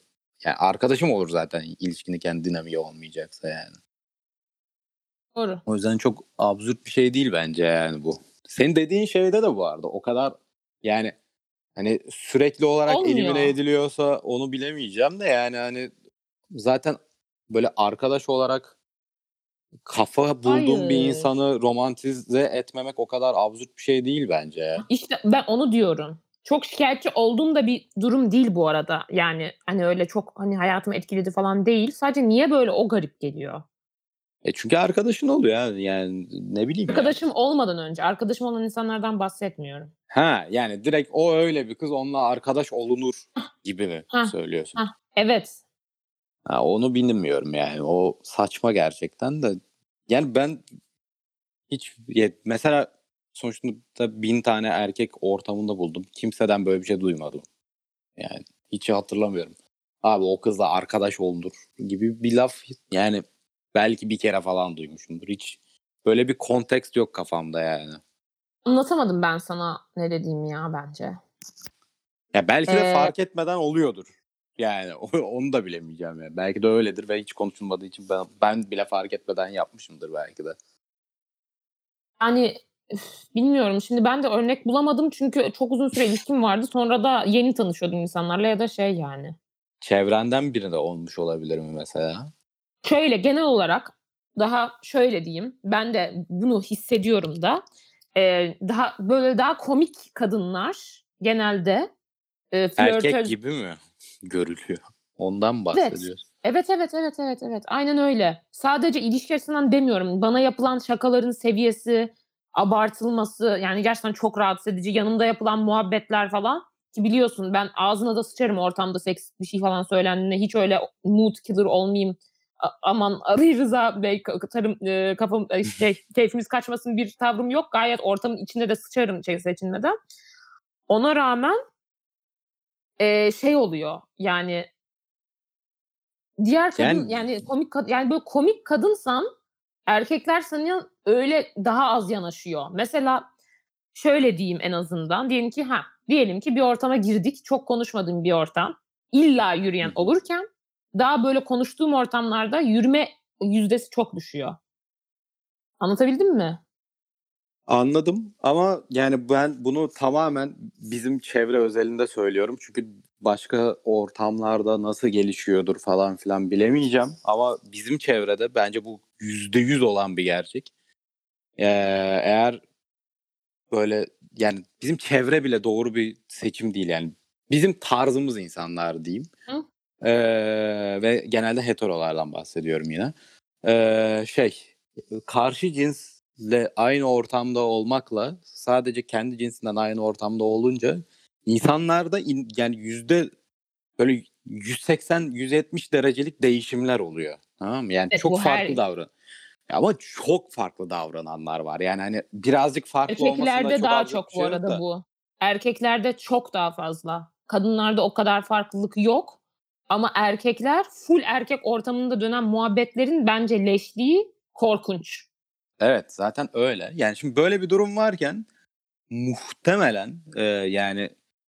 yani arkadaşım olur zaten ilişkinin kendi dinamiği olmayacaksa yani. Doğru. O yüzden çok absürt bir şey değil bence yani bu. Senin dediğin şeyde de bu arada o kadar yani hani sürekli olarak Olmuyor. elimine ediliyorsa onu bilemeyeceğim de yani hani zaten böyle arkadaş olarak kafa bulduğum bir insanı romantize etmemek o kadar absürt bir şey değil bence. İşte ben onu diyorum. Çok şikayetçi olduğum da bir durum değil bu arada. Yani hani öyle çok hani hayatımı etkiledi falan değil. Sadece niye böyle o garip geliyor? E çünkü arkadaşın oluyor yani, yani ne bileyim. Arkadaşım olmadan önce. Arkadaşım olan insanlardan bahsetmiyorum. Ha yani direkt o öyle bir kız onunla arkadaş olunur gibi mi Hah, söylüyorsun? hah. Evet. Ha, onu bilmiyorum yani. O saçma gerçekten de. Yani ben hiç mesela sonuçta bin tane erkek ortamında buldum. Kimseden böyle bir şey duymadım. Yani hiç hatırlamıyorum. Abi o kızla arkadaş olunur gibi bir laf yani belki bir kere falan duymuşumdur. Hiç böyle bir kontekst yok kafamda yani. Anlatamadım ben sana ne dediğimi ya bence. Ya belki de Ee, fark etmeden oluyordur. Yani onu da bilemeyeceğim yani. Belki de öyledir ve hiç konuşulmadığı için ben, ben bile fark etmeden yapmışımdır belki de. Yani Üf, bilmiyorum. Şimdi ben de örnek bulamadım çünkü çok uzun süre ilişkim vardı. Sonra da yeni tanışıyordum insanlarla ya da şey yani. Çevrenden biri de olmuş olabilir mi mesela? Şöyle genel olarak daha şöyle diyeyim. Ben de bunu hissediyorum da. Eee, daha böyle daha komik kadınlar genelde Erkek flörtöz gibi mi görülüyor? Ondan mı Evet. bahsediyorsun? Evet, evet, evet, evet, evet. Aynen öyle. Sadece ilişki açısından demiyorum. Bana yapılan şakaların seviyesi, abartılması yani gerçekten çok rahatsız edici. Yanımda yapılan muhabbetler falan ki biliyorsun ben ağzına da sıçarım ortamda seksist bir şey falan söylendiğinde. Hiç öyle mood killer olmayayım. A aman Ali Rıza Bey ka katarım eee, kafam eee, şey keyfimiz kaçmasın bir tavrım yok. Gayet ortamın içinde de sıçarım şey seçilmeden. Ona rağmen eee, şey oluyor yani Diğer kadın Yani yani komik kad yani böyle komik kadınsan erkekler sana öyle daha az yanaşıyor. Mesela şöyle diyeyim en azından. Diyelim ki ha, diyelim ki bir ortama girdik. Çok konuşmadığım bir ortam. İlla yürüyen olurken daha böyle konuştuğum ortamlarda yürüme yüzdesi çok düşüyor. Anlatabildim mi? Anladım ama yani ben bunu tamamen bizim çevre özelinde söylüyorum. Çünkü başka ortamlarda nasıl gelişiyordur falan filan bilemeyeceğim. Ama bizim çevrede bence bu %100 olan bir gerçek. Eee, eğer böyle yani bizim çevre bile doğru bir seçim değil yani. Bizim tarzımız insanlar diyeyim. Hı. Eee, ve genelde heterolardan bahsediyorum yine. Eee, şey karşı cinsle aynı ortamda olmakla sadece kendi cinsinden aynı ortamda olunca insanlarda in, yani yüzde böyle 180-170 derecelik değişimler oluyor. Tamam mı? Yani Evet, çok farklı her davran. Ama çok farklı davrananlar var. Yani hani birazcık farklı Erkeklerde çok daha çok bu arada da. bu. Erkeklerde çok daha fazla. Kadınlarda o kadar farklılık yok. Ama erkekler full erkek ortamında dönen muhabbetlerin bence leşliği korkunç. Evet zaten öyle. Yani şimdi böyle bir durum varken muhtemelen e, yani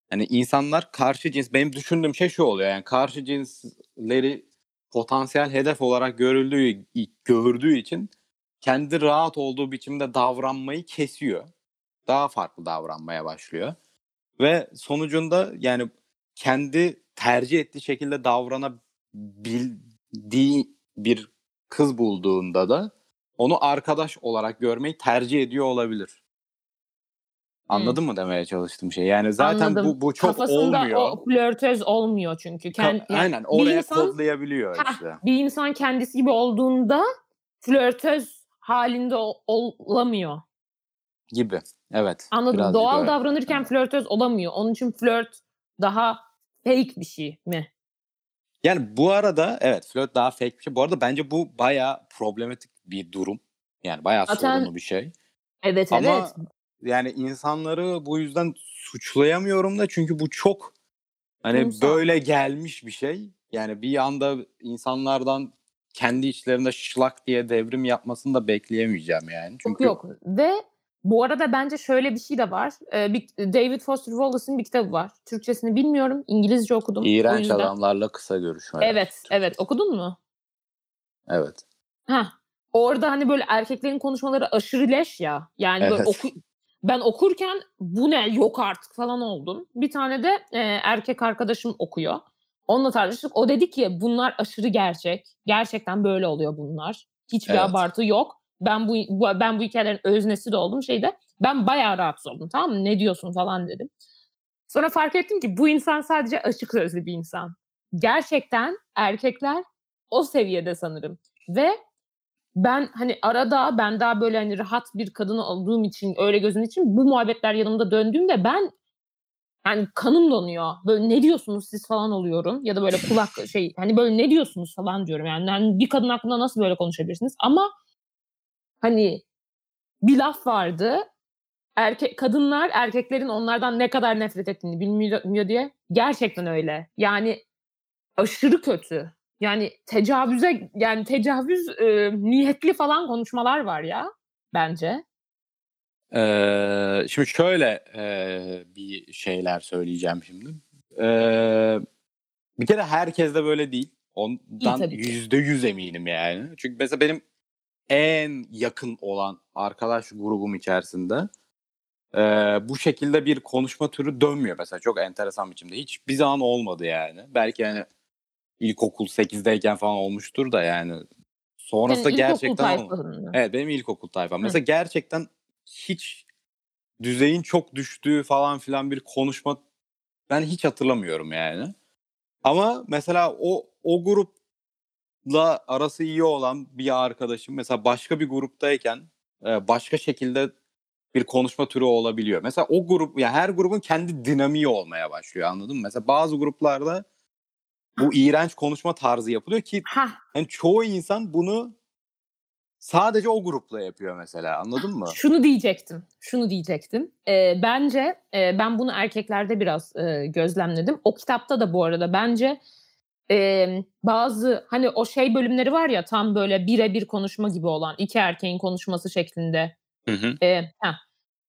hani insanlar karşı cins benim düşündüğüm şey şu oluyor yani karşı cinsleri potansiyel hedef olarak görüldüğü gördüğü için kendi rahat olduğu biçimde davranmayı kesiyor. Daha farklı davranmaya başlıyor. Ve sonucunda yani kendi tercih ettiği şekilde davranabildiği bir kız bulduğunda da onu arkadaş olarak görmeyi tercih ediyor olabilir. Anladın mı demeye çalıştığım şey? Yani zaten Anladım. bu bu çok Kafasında olmuyor. o flörtöz olmuyor çünkü. Ka- Ken yani aynen bir oraya insan kodlayabiliyor işte. bir insan kendisi gibi olduğunda flörtöz halinde o olamıyor. Gibi. Evet. Anladım. Birazcık Doğal öyle. davranırken Evet. flörtöz olamıyor. Onun için flört daha fake bir şey mi? Yani bu arada evet flört daha fake bir şey. Bu arada bence bu bayağı problematik bir durum. Yani bayağı Zaten sorunlu bir şey. Evet, Ama evet. Yani insanları bu yüzden suçlayamıyorum da çünkü bu çok hani Kurumsal. böyle gelmiş bir şey. Yani bir anda insanlardan kendi içlerinde şlak diye devrim yapmasını da bekleyemeyeceğim yani. Yok, Çünkü yok ve bu arada bence şöyle bir şey de var. David Foster Wallace'ın bir kitabı var. Türkçesini bilmiyorum. İngilizce okudum. İğrenç yüzden adamlarla kısa görüşmeler. Evet, evet. Okudun mu? Evet. Hah. Orada hani böyle erkeklerin konuşmaları aşırı leş ya. Yani böyle Evet. oku ben okurken bu ne yok artık falan oldum. Bir tane de eee, erkek arkadaşım okuyor. Onunla tartıştık. O dedi ki bunlar aşırı gerçek. Gerçekten böyle oluyor bunlar. Hiçbir Evet. abartı yok. Ben bu, bu ben bu hikayelerin öznesi de oldum şeyde. Ben bayağı rahatsız oldum tamam mı? Ne diyorsun falan dedim. Sonra fark ettim ki bu insan sadece açık sözlü bir insan. Gerçekten erkekler o seviyede sanırım. Ve ben hani arada ben daha böyle hani rahat bir kadın olduğum için öyle gözün için bu muhabbetler yanımda döndüğümde ben yani kanım donuyor. Böyle ne diyorsunuz siz falan oluyorum ya da böyle kulak şey hani böyle ne diyorsunuz falan diyorum yani. yani bir kadın hakkında nasıl böyle konuşabilirsiniz? Ama hani bir laf vardı. Erkek kadınlar erkeklerin onlardan ne kadar nefret ettiğini bilmiyor diye. Gerçekten öyle. Yani aşırı kötü. Yani tecavüze yani tecavüz eee, niyetli falan konuşmalar var ya bence. Eee, şimdi şöyle eee, bir şeyler söyleyeceğim şimdi. Eee, bir kere herkes de böyle değil. Ondan yüzde yüz eminim yani. Çünkü mesela benim en yakın olan arkadaş grubum içerisinde e, bu şekilde bir konuşma türü dönmüyor mesela çok enteresan biçimde. Hiç bir zaman olmadı yani. Belki yani ilkokul 8'deyken falan olmuştur da yani sonrasında Senin gerçekten mı? Evet benim ilkokul tayfam. Hı. Mesela gerçekten hiç düzeyin çok düştüğü falan filan bir konuşma ben hiç hatırlamıyorum yani. Ama mesela o o grupla arası iyi olan bir arkadaşım mesela başka bir gruptayken e, başka şekilde bir konuşma türü olabiliyor. Mesela o grup ya her grubun kendi dinamiği olmaya başlıyor anladın mı? Mesela bazı gruplarda bu iğrenç konuşma tarzı yapılıyor ki Hah, hani çoğu insan bunu sadece o grupla yapıyor mesela anladın mı? şunu diyecektim. Şunu diyecektim. Ee, bence e, ben bunu erkeklerde biraz e, gözlemledim. O kitapta da bu arada bence e, bazı hani o şey bölümleri var ya tam böyle birebir konuşma gibi olan iki erkeğin konuşması şeklinde. Hı hı. E, heh.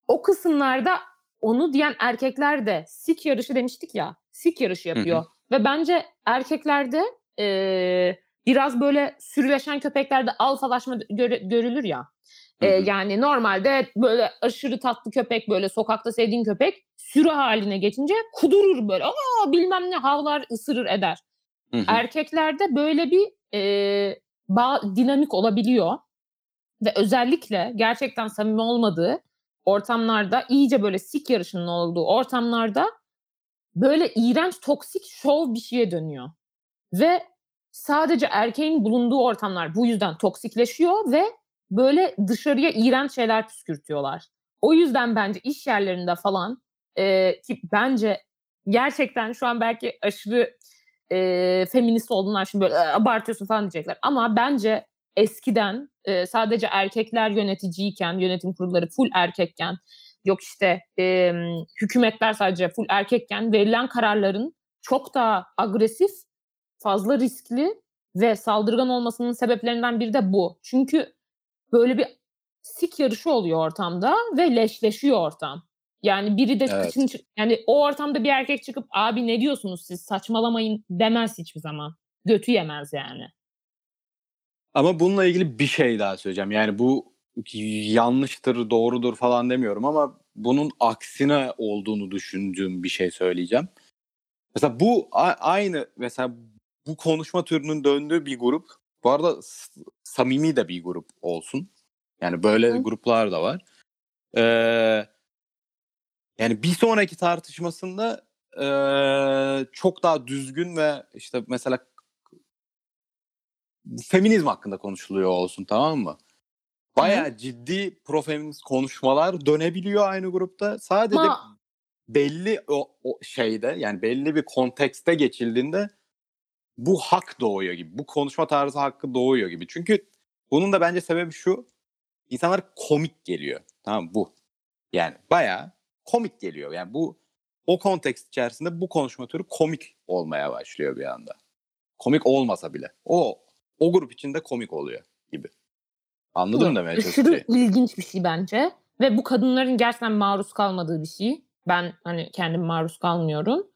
O kısımlarda onu diyen erkekler de sik yarışı demiştik ya. Sik yarışı yapıyor. Ve bence erkeklerde e, biraz böyle sürüleşen köpeklerde alfalaşma göre- görülür ya. E, Hı hı. yani normalde böyle aşırı tatlı köpek böyle sokakta sevdiğin köpek sürü haline geçince kudurur böyle. Aa bilmem ne havlar ısırır eder. Hı hı. Erkeklerde böyle bir e, bağ, dinamik olabiliyor. Ve özellikle gerçekten samimi olmadığı ortamlarda iyice böyle sik yarışının olduğu ortamlarda böyle iğrenç toksik şov bir şeye dönüyor. Ve sadece erkeğin bulunduğu ortamlar bu yüzden toksikleşiyor ve böyle dışarıya iğrenç şeyler püskürtüyorlar. O yüzden bence iş yerlerinde falan e, ki bence gerçekten şu an belki aşırı e, feminist olduğundan şimdi böyle "Aa, abartıyorsun falan diyecekler. Ama bence eskiden e, sadece erkekler yöneticiyken, yönetim kurulları full erkekken, yok işte e, hükümetler sadece full erkekken verilen kararların çok daha agresif, fazla riskli ve saldırgan olmasının sebeplerinden biri de bu. Çünkü böyle bir sik yarışı oluyor ortamda ve leşleşiyor ortam. Yani biri de Evet. kıçını çı- yani o ortamda bir erkek çıkıp abi ne diyorsunuz siz saçmalamayın demez hiçbir zaman. Götü yemez yani. Ama bununla ilgili bir şey daha söyleyeceğim. Yani bu yanlıştır, doğrudur falan demiyorum ama bunun aksine olduğunu düşündüğüm bir şey söyleyeceğim. Mesela bu aynı mesela bu konuşma türünün döndüğü bir grup. Bu arada samimi de bir grup olsun. Yani böyle Hı. gruplar da var. Ee, yani bir sonraki tartışmasında ee, çok daha düzgün ve işte mesela feminizm hakkında konuşuluyor olsun tamam mı? Bayağı ciddi profeminist konuşmalar dönebiliyor aynı grupta. Sadece Ama belli o, o şeyde yani belli bir kontekste geçildiğinde bu hak doğuyor gibi. Bu konuşma tarzı hakkı doğuyor gibi. Çünkü bunun da bence sebebi şu. İnsanlar komik geliyor. Tamam bu. Yani bayağı komik geliyor. Yani bu o kontekst içerisinde bu konuşma türü komik olmaya başlıyor bir anda. Komik olmasa bile. O o grup içinde komik oluyor gibi. Anladın mı demeye aşırı çalıştığımı? ilginç bir şey bence. Ve bu kadınların gerçekten maruz kalmadığı bir şey. Ben hani kendim maruz kalmıyorum.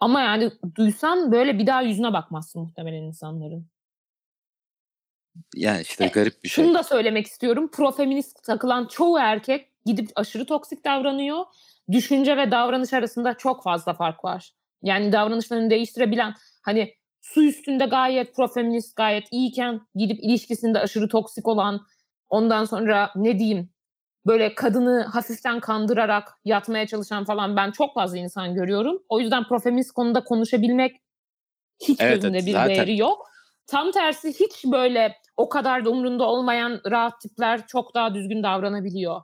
Ama yani duysan böyle bir daha yüzüne bakmazsın muhtemelen insanların. Yani işte E, garip bir şey. Şunu da söylemek istiyorum. Profeminist takılan çoğu erkek gidip aşırı toksik davranıyor. Düşünce ve davranış arasında çok fazla fark var. Yani davranışlarını değiştirebilen hani su üstünde gayet profeminist gayet iyiyken gidip ilişkisinde aşırı toksik olan ondan sonra ne diyeyim böyle kadını hafiften kandırarak yatmaya çalışan falan ben çok fazla insan görüyorum. O yüzden profeminist konuda konuşabilmek hiç Evet, gözümde evet, bir zaten. değeri yok. Tam tersi hiç böyle o kadar da umrunda olmayan rahat tipler çok daha düzgün davranabiliyor.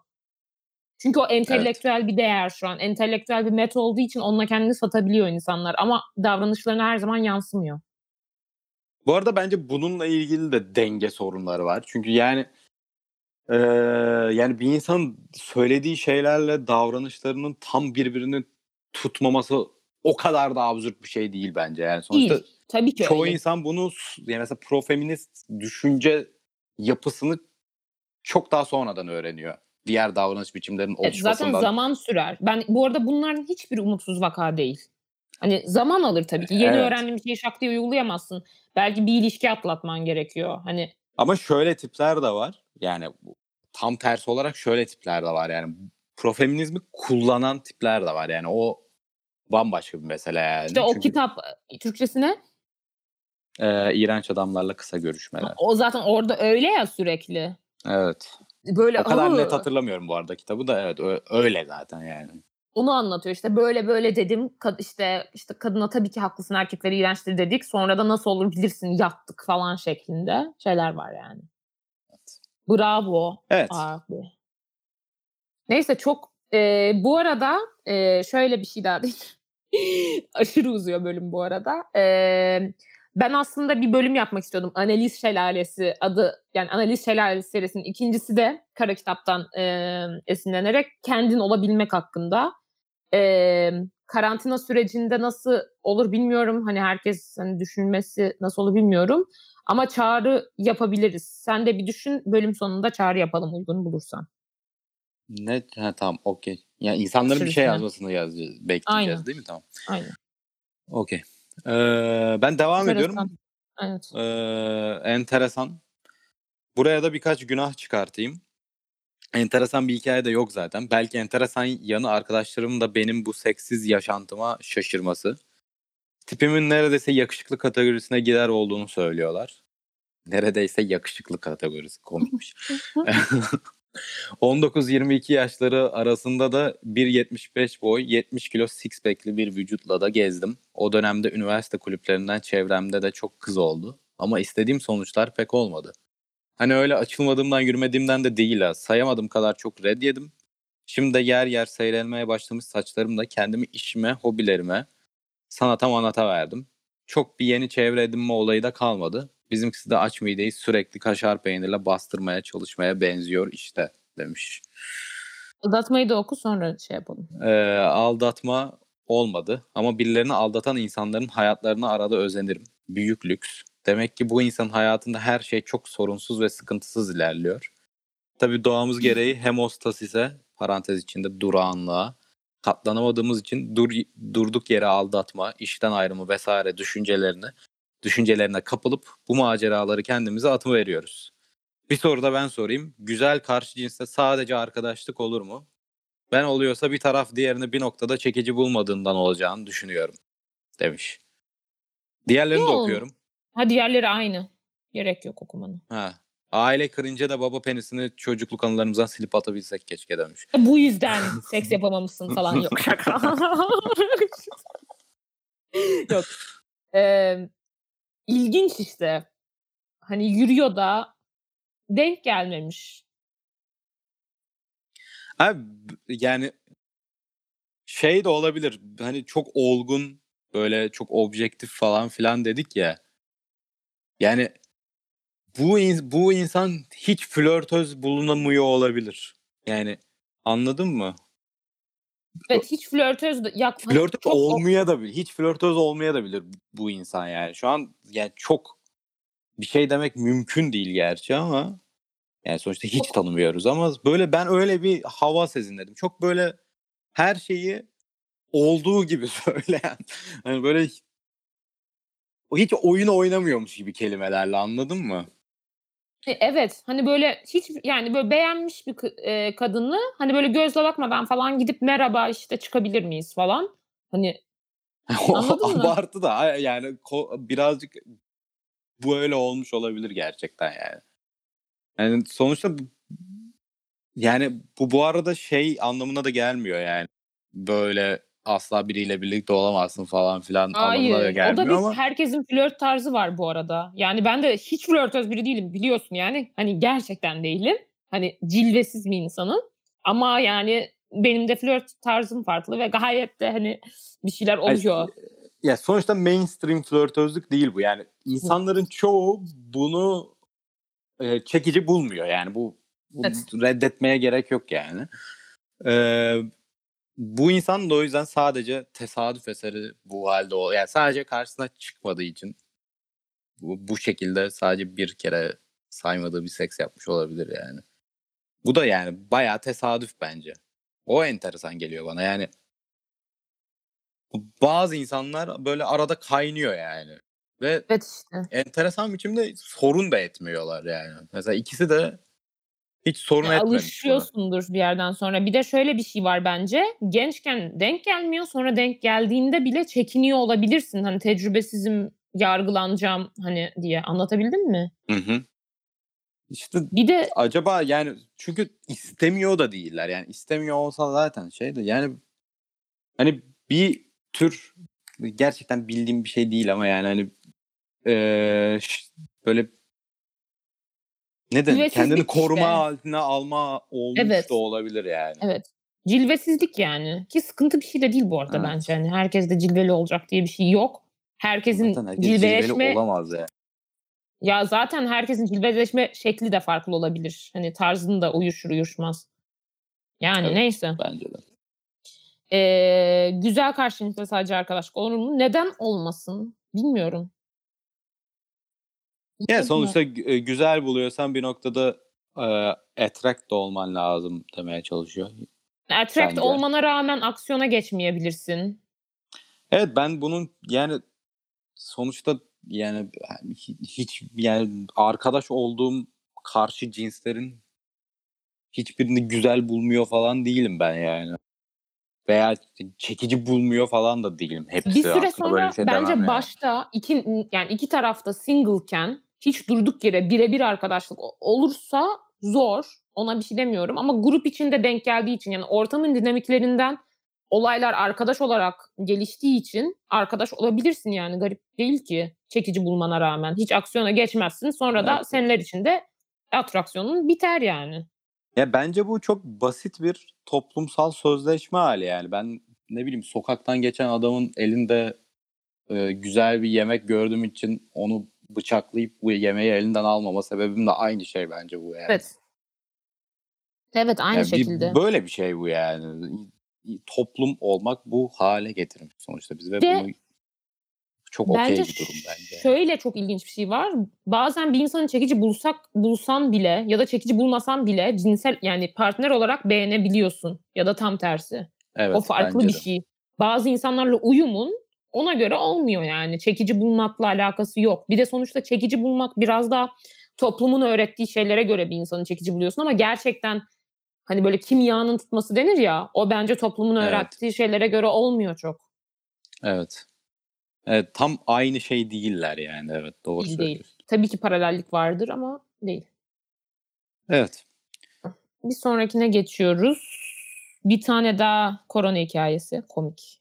Çünkü o entelektüel bir değer şu an. Entelektüel bir met olduğu için onunla kendini satabiliyor insanlar. Ama davranışlarına her zaman yansımıyor. Bu arada bence bununla ilgili de denge sorunları var. Çünkü yani eee, yani bir insan söylediği şeylerle davranışlarının tam birbirini tutmaması o kadar da absürt bir şey değil bence. Yani sonuçta Değil. Tabii ki çoğu öyle. insan bunu yani mesela profeminist düşünce yapısını çok daha sonradan öğreniyor. Diğer davranış biçimlerinin Evet, zaten oluşmasından. zaman sürer. Ben bu arada bunların hiçbir umutsuz vaka değil. Hani zaman alır tabii ki. Yeni Evet. öğrendiğin bir şeyi şak diye uygulayamazsın. Belki bir ilişki atlatman gerekiyor. Hani Ama şöyle tipler de var. Yani tam tersi olarak şöyle tipler de var yani. Profeminizmi kullanan tipler de var. Yani o bambaşka bir mesele yani. İşte o Çünkü, kitap e, Türkçesi ne? eee, iğrenç adamlarla kısa görüşmeler. O zaten orada öyle ya sürekli. Evet. Böyle O kadar net hatırlamıyorum bu arada kitabı da evet öyle zaten yani. Onu anlatıyor işte böyle böyle dedim Kad- işte işte kadına tabii ki haklısın erkekleri iğrençtir dedik sonra da nasıl olur bilirsin yattık falan şeklinde şeyler var yani. Bravo Evet. abi. Neyse çok e, bu arada e, şöyle bir şey daha değil. Aşırı uzuyor bölüm bu arada. E, ben aslında bir bölüm yapmak istiyordum. Analiz Şelalesi adı yani Analiz Şelalesi serisinin ikincisi de Kara Kitap'tan e, esinlenerek kendin olabilmek hakkında. E, karantina sürecinde nasıl olur bilmiyorum. Hani herkes hani düşünmesi nasıl olur bilmiyorum. Ama çağrı yapabiliriz. Sen de bir düşün bölüm sonunda çağrı yapalım uygun bulursan. Ne? Ha, tamam okey. Yani insanların bir şey yazmasını yazacağız, bekleyeceğiz Aynen. değil mi? Tamam. Aynen. Okey. Ee, ben devam ediyorum. Enteresan. Evet. Ee, enteresan. Buraya da birkaç günah çıkartayım. Enteresan bir hikaye de yok zaten. Belki enteresan yanı arkadaşlarım da benim bu seksiz yaşantıma şaşırması. Tipimin neredeyse yakışıklı kategorisine girer olduğunu söylüyorlar. Neredeyse yakışıklı kategorisi komikmiş. 19-22 yaşları arasında da 1.75 boy, 70 kilo six pack'li bir vücutla da gezdim. O dönemde üniversite kulüplerinden çevremde de çok kız oldu. Ama istediğim sonuçlar pek olmadı. Hani öyle açılmadığımdan yürümediğimden de değil ha. Sayamadığım kadar çok red yedim. Şimdi de yer yer seyrelmeye başlamış saçlarımla kendimi işime, hobilerime, sanata manata verdim. Çok bir yeni çevre edinme olayı da kalmadı. Bizimkisi de aç mideyi sürekli kaşar peynirle bastırmaya çalışmaya benziyor işte demiş. Aldatmayı da oku sonra şey yapalım. Ee, aldatma olmadı ama birilerini aldatan insanların hayatlarına arada özenirim. Büyük lüks. Demek ki bu insanın hayatında her şey çok sorunsuz ve sıkıntısız ilerliyor. Tabii doğamız gereği hemostasise, parantez içinde durağanlığa, katlanamadığımız için dur, durduk yere aldatma, işten ayrımı vesaire düşüncelerini, düşüncelerine kapılıp bu maceraları kendimize atı veriyoruz. Bir soru da ben sorayım. Güzel karşı cinste sadece arkadaşlık olur mu? Ben oluyorsa bir taraf diğerini bir noktada çekici bulmadığından olacağını düşünüyorum. Demiş. Diğerlerini de Yok. okuyorum. Ha diğerleri aynı. Gerek yok okumanın. Ha. Aile kırınca da baba penisini çocukluk anılarımızdan silip atabilsek keşke demiş. Bu yüzden seks yapamamışsın falan yok şaka. yok. Ee, ilginç işte. Hani yürüyor da denk gelmemiş. Abi yani şey de olabilir. Hani çok olgun böyle çok objektif falan filan dedik ya. Yani bu in- bu insan hiç flörtöz bulunamıyor olabilir. Yani anladın mı? Evet hiç flörtöz yak Flörtöz çok olmaya da bilir. Hiç flörtöz olmaya da bilir bu insan yani. Şu an yani çok bir şey demek mümkün değil gerçi ama yani sonuçta hiç tanımıyoruz ama böyle ben öyle bir hava sezinledim. Çok böyle her şeyi olduğu gibi söyleyen. Hani böyle hiç oyun oynamıyormuş gibi kelimelerle anladın mı? E, Evet hani böyle hiç yani böyle beğenmiş bir e, kadını hani böyle gözle bakmadan falan gidip merhaba işte çıkabilir miyiz falan. Hani Anladın mı? abartı da yani ko- birazcık bu öyle olmuş olabilir gerçekten yani. Yani sonuçta yani bu bu arada şey anlamına da gelmiyor yani. Böyle asla biriyle birlikte olamazsın falan filan anlamına da hayır o gelmiyor da biz ama herkesin flört tarzı var bu arada. Yani ben de hiç flörtöz biri değilim biliyorsun yani. Hani gerçekten değilim. Hani cilvesiz bir insanım. Ama yani benim de flört tarzım farklı ve gayet de hani bir şeyler oluyor. ya sonuçta mainstream flörtözlük değil bu. Yani insanların çoğu bunu e, çekici bulmuyor. Yani bu, bu Evet. reddetmeye gerek yok yani. Ee, bu insan da o yüzden sadece tesadüf eseri bu halde o. Yani sadece karşısına çıkmadığı için bu, bu şekilde sadece bir kere saymadığı bir seks yapmış olabilir yani. Bu da yani bayağı tesadüf bence. O enteresan geliyor bana. Yani bazı insanlar böyle arada kaynıyor yani. Ve Evet işte. enteresan biçimde sorun da etmiyorlar yani. Mesela ikisi de Hiç sorun Ya, etmemiş buna. alışıyorsundur bir yerden sonra. Bir de şöyle bir şey var bence, gençken denk gelmiyor, sonra denk geldiğinde bile çekiniyor olabilirsin. Hani, tecrübesizim, yargılanacağım, hani, diye. Anlatabildim mi? Hı hı. İşte Bir de acaba yani çünkü istemiyor da değiller. Yani istemiyor olsa zaten şeydi yani hani bir tür gerçekten bildiğim bir şey değil ama yani hani eee, ş- böyle ne denir? Kendini koruma işte. altına alma olmuş Evet. da olabilir yani. Evet. Cilvesizlik yani. Ki sıkıntı bir şey de değil bu arada Evet. bence. Hani, herkes de cilveli olacak diye bir şey yok. Herkesin Zaten herkes cilveli cilveleşme olamaz yani. Ya, zaten herkesin cilveleşme şekli de farklı olabilir. Hani, tarzın da uyuşur uyuşmaz. Yani, Evet, neyse. bence de. Eee, güzel karşılıklı sadece arkadaşlık olur mu? Neden olmasın? Bilmiyorum. Ya mı? sonuçta e, güzel buluyorsan bir noktada eee attract olman lazım demeye çalışıyor Attract bence. olmana rağmen aksiyona geçmeyebilirsin. Evet ben bunun yani sonuçta yani hi- hiç yani arkadaş olduğum karşı cinslerin hiçbirini güzel bulmuyor falan değilim ben yani. Veya çekici bulmuyor falan da değilim. Hepsi Bir süre sonra şey bence yani. başta iki yani iki tarafta single'ken hiç durduk yere birebir arkadaşlık olursa zor. Ona bir şey demiyorum ama grup içinde denk geldiği için yani ortamın dinamiklerinden olaylar arkadaş olarak geliştiği için arkadaş olabilirsin yani garip değil ki çekici bulmana rağmen. Hiç aksiyona geçmezsin. Sonra da Evet. seneler içinde atraksiyonun biter yani. Ya bence bu çok basit bir toplumsal sözleşme hali yani. Ben ne bileyim sokaktan geçen adamın elinde e, güzel bir yemek gördüğüm için onu bıçaklayıp bu yemeği elinden almama sebebim de aynı şey bence bu yani. Evet. Evet aynı Yani bir- şekilde. böyle bir şey bu yani. Toplum olmak bu hale getirmiş sonuçta bizi ve De- bunu çok okey bir durum bence. şöyle çok ilginç bir şey var. Bazen bir insanı çekici bulsak bulsan bile ya da çekici bulmasan bile cinsel yani partner olarak beğenebiliyorsun ya da tam tersi. Evet o farklı bir şey. Bazı insanlarla uyumun ona göre olmuyor yani. Çekici bulmakla alakası yok. Bir de sonuçta çekici bulmak biraz daha toplumun öğrettiği şeylere göre bir insanı çekici buluyorsun ama gerçekten hani böyle kimyanın tutması denir ya o bence toplumun Evet. öğrettiği şeylere göre olmuyor çok. Evet. Evet tam aynı şey değiller yani. Evet doğru Değil, değil. söylüyorsun. Tabii ki paralellik vardır ama değil. Evet. Bir sonrakine geçiyoruz. Bir tane daha korona hikayesi. Komik.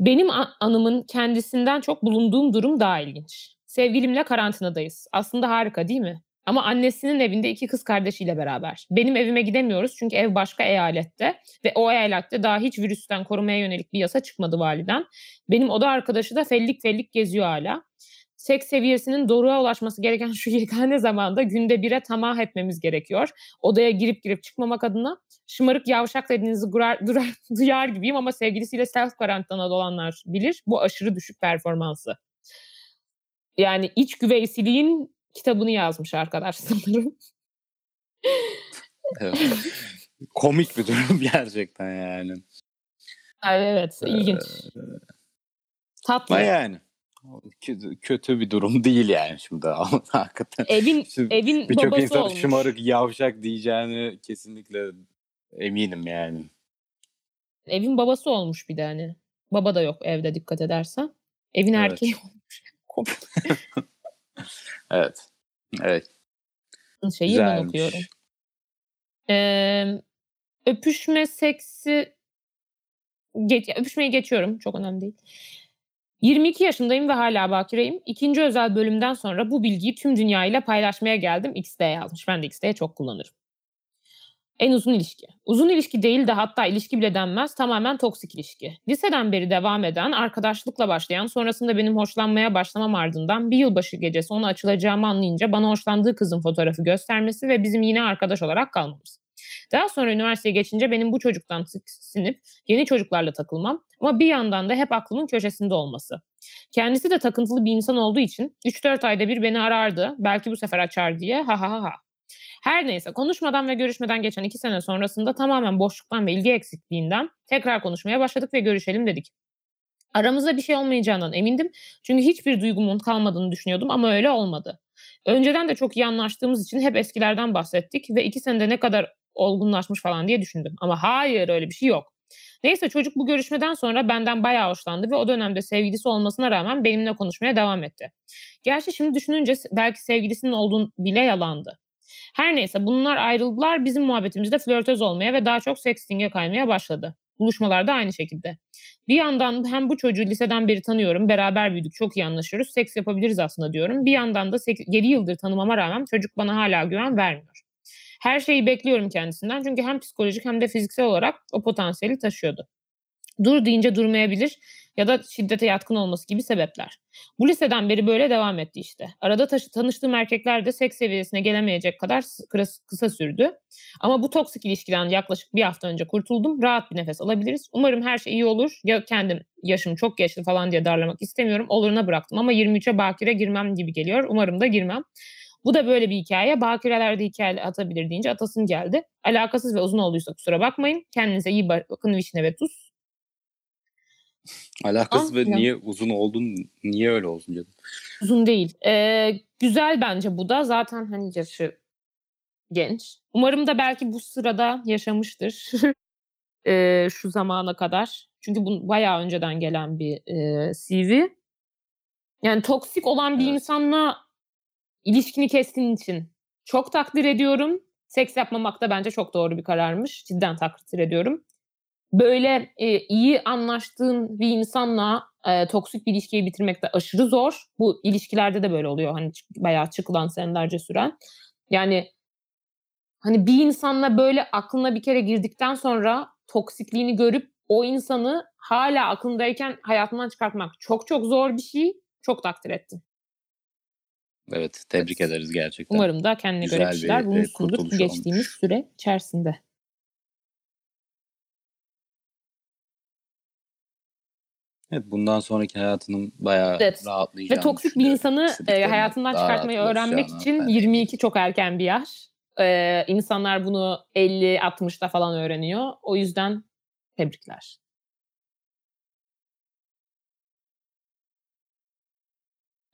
Benim anımın kendisinden çok bulunduğum durum daha ilginç. Sevgilimle karantinadayız. Aslında harika değil mi? Ama annesinin evinde iki kız kardeşiyle beraber. Benim evime gidemiyoruz çünkü ev başka eyalette ve o eyalette daha hiç virüsten korumaya yönelik bir yasa çıkmadı validen. Benim oda arkadaşı da fellik fellik geziyor hala. Seks seviyesinin doruğa ulaşması gereken şu yegane zamanda günde bire tamah etmemiz gerekiyor. Odaya girip girip çıkmamak adına şımarık yavşak dediğinizi durar, durar, duyar gibiyim ama sevgilisiyle self karantinada olanlar bilir. Bu aşırı düşük performansı. Yani iç güveysiliğin kitabını yazmış arkadaş sanırım. evet. Komik bir durum gerçekten yani. Evet, ilginç. Tatlı. Ama yani kötü, bir durum değil yani şimdi hakikaten. Evin Şimdi evin Birçok insan olmuş. şımarık yavşak diyeceğini kesinlikle eminim yani. Evin babası olmuş bir de hani. Baba da yok evde dikkat edersen. Evin Evet. erkeği olmuş. Evet. Evet. şeyi ben Güzelmiş. okuyorum. Ee, öpüşme seksi geç, öpüşmeyi geçiyorum. Çok önemli değil. 22 yaşındayım ve hala bakireyim. İkinci özel bölümden sonra bu bilgiyi tüm dünyayla paylaşmaya geldim. XD yazmış. Ben de XD'ye çok kullanırım. En uzun ilişki. Uzun ilişki değil de hatta ilişki bile denmez. Tamamen toksik ilişki. Liseden beri devam eden, arkadaşlıkla başlayan, sonrasında benim hoşlanmaya başlamam ardından bir yılbaşı gecesi ona açılacağımı anlayınca bana hoşlandığı kızın fotoğrafı göstermesi ve bizim yine arkadaş olarak kalmamız. Daha sonra üniversiteye geçince benim bu çocuktan sinip yeni çocuklarla takılmam ama bir yandan da hep aklımın köşesinde olması. Kendisi de takıntılı bir insan olduğu için 3-4 ayda bir beni arardı. Belki bu sefer açar diye ha ha ha ha. Her neyse konuşmadan ve görüşmeden geçen iki sene sonrasında tamamen boşluktan ve ilgi eksikliğinden tekrar konuşmaya başladık ve görüşelim dedik. Aramızda bir şey olmayacağından emindim. Çünkü hiçbir duygumun kalmadığını düşünüyordum ama öyle olmadı. Önceden de çok iyi anlaştığımız için hep eskilerden bahsettik ve iki senede ne kadar olgunlaşmış falan diye düşündüm. Ama hayır öyle bir şey yok. Neyse çocuk bu görüşmeden sonra benden bayağı hoşlandı ve o dönemde sevgilisi olmasına rağmen benimle konuşmaya devam etti. Gerçi şimdi düşününce belki sevgilisinin olduğunu bile yalandı. Her neyse bunlar ayrıldılar bizim muhabbetimizde flörtöz olmaya ve daha çok sexting'e kaymaya başladı. Buluşmalarda aynı şekilde. Bir yandan hem bu çocuğu liseden beri tanıyorum, beraber büyüdük, çok iyi anlaşıyoruz, seks yapabiliriz aslında diyorum. Bir yandan da 7 yıldır tanımama rağmen çocuk bana hala güven vermiyor. Her şeyi bekliyorum kendisinden çünkü hem psikolojik hem de fiziksel olarak o potansiyeli taşıyordu. Dur deyince durmayabilir ya da şiddete yatkın olması gibi sebepler. Bu liseden beri böyle devam etti işte. Arada taşı, tanıştığım erkekler de seks seviyesine gelemeyecek kadar kısa, sürdü. Ama bu toksik ilişkiden yaklaşık bir hafta önce kurtuldum. Rahat bir nefes alabiliriz. Umarım her şey iyi olur. Ya kendim yaşım çok geçti falan diye darlamak istemiyorum. Oluruna bıraktım ama 23'e bakire girmem gibi geliyor. Umarım da girmem. Bu da böyle bir hikaye. Bakirelerde hikaye atabilir deyince atasım geldi. Alakasız ve uzun olduysa kusura bakmayın. Kendinize iyi bakın vişne ve tuz. Alakasız Ah, ve niye uzun oldun? Niye öyle olsun canım? Uzun değil. Ee, güzel bence bu da. Zaten hani yaşı genç. Umarım da belki bu sırada yaşamıştır. Ee, şu zamana kadar. Çünkü bu bayağı önceden gelen bir e, CV. Yani toksik olan bir Evet. insanla ilişkini kestiğin için çok takdir ediyorum. Seks yapmamak da bence çok doğru bir kararmış. Cidden takdir ediyorum. Böyle e, iyi anlaştığın bir insanla e, toksik bir ilişkiyi bitirmek de aşırı zor. Bu ilişkilerde de böyle oluyor. Hani bayağı çıkılan senelerce süren. Yani hani bir insanla böyle aklına bir kere girdikten sonra toksikliğini görüp o insanı hala aklındayken hayatından çıkartmak çok çok zor bir şey. Çok takdir ettim. Evet, tebrik Evet. ederiz gerçekten. Umarım da kendine göre Güzel şeyler bir, e, bulmuşsundur geçtiğimiz olmuş. süre içerisinde. Evet, bundan sonraki hayatının bayağı Evet. rahatlayacağını Ve toksik bir insanı e, hayatından çıkartmayı öğrenmek için ben de 22 çok erken bir yaş. E, insanlar bunu 50-60'da falan öğreniyor. O yüzden tebrikler.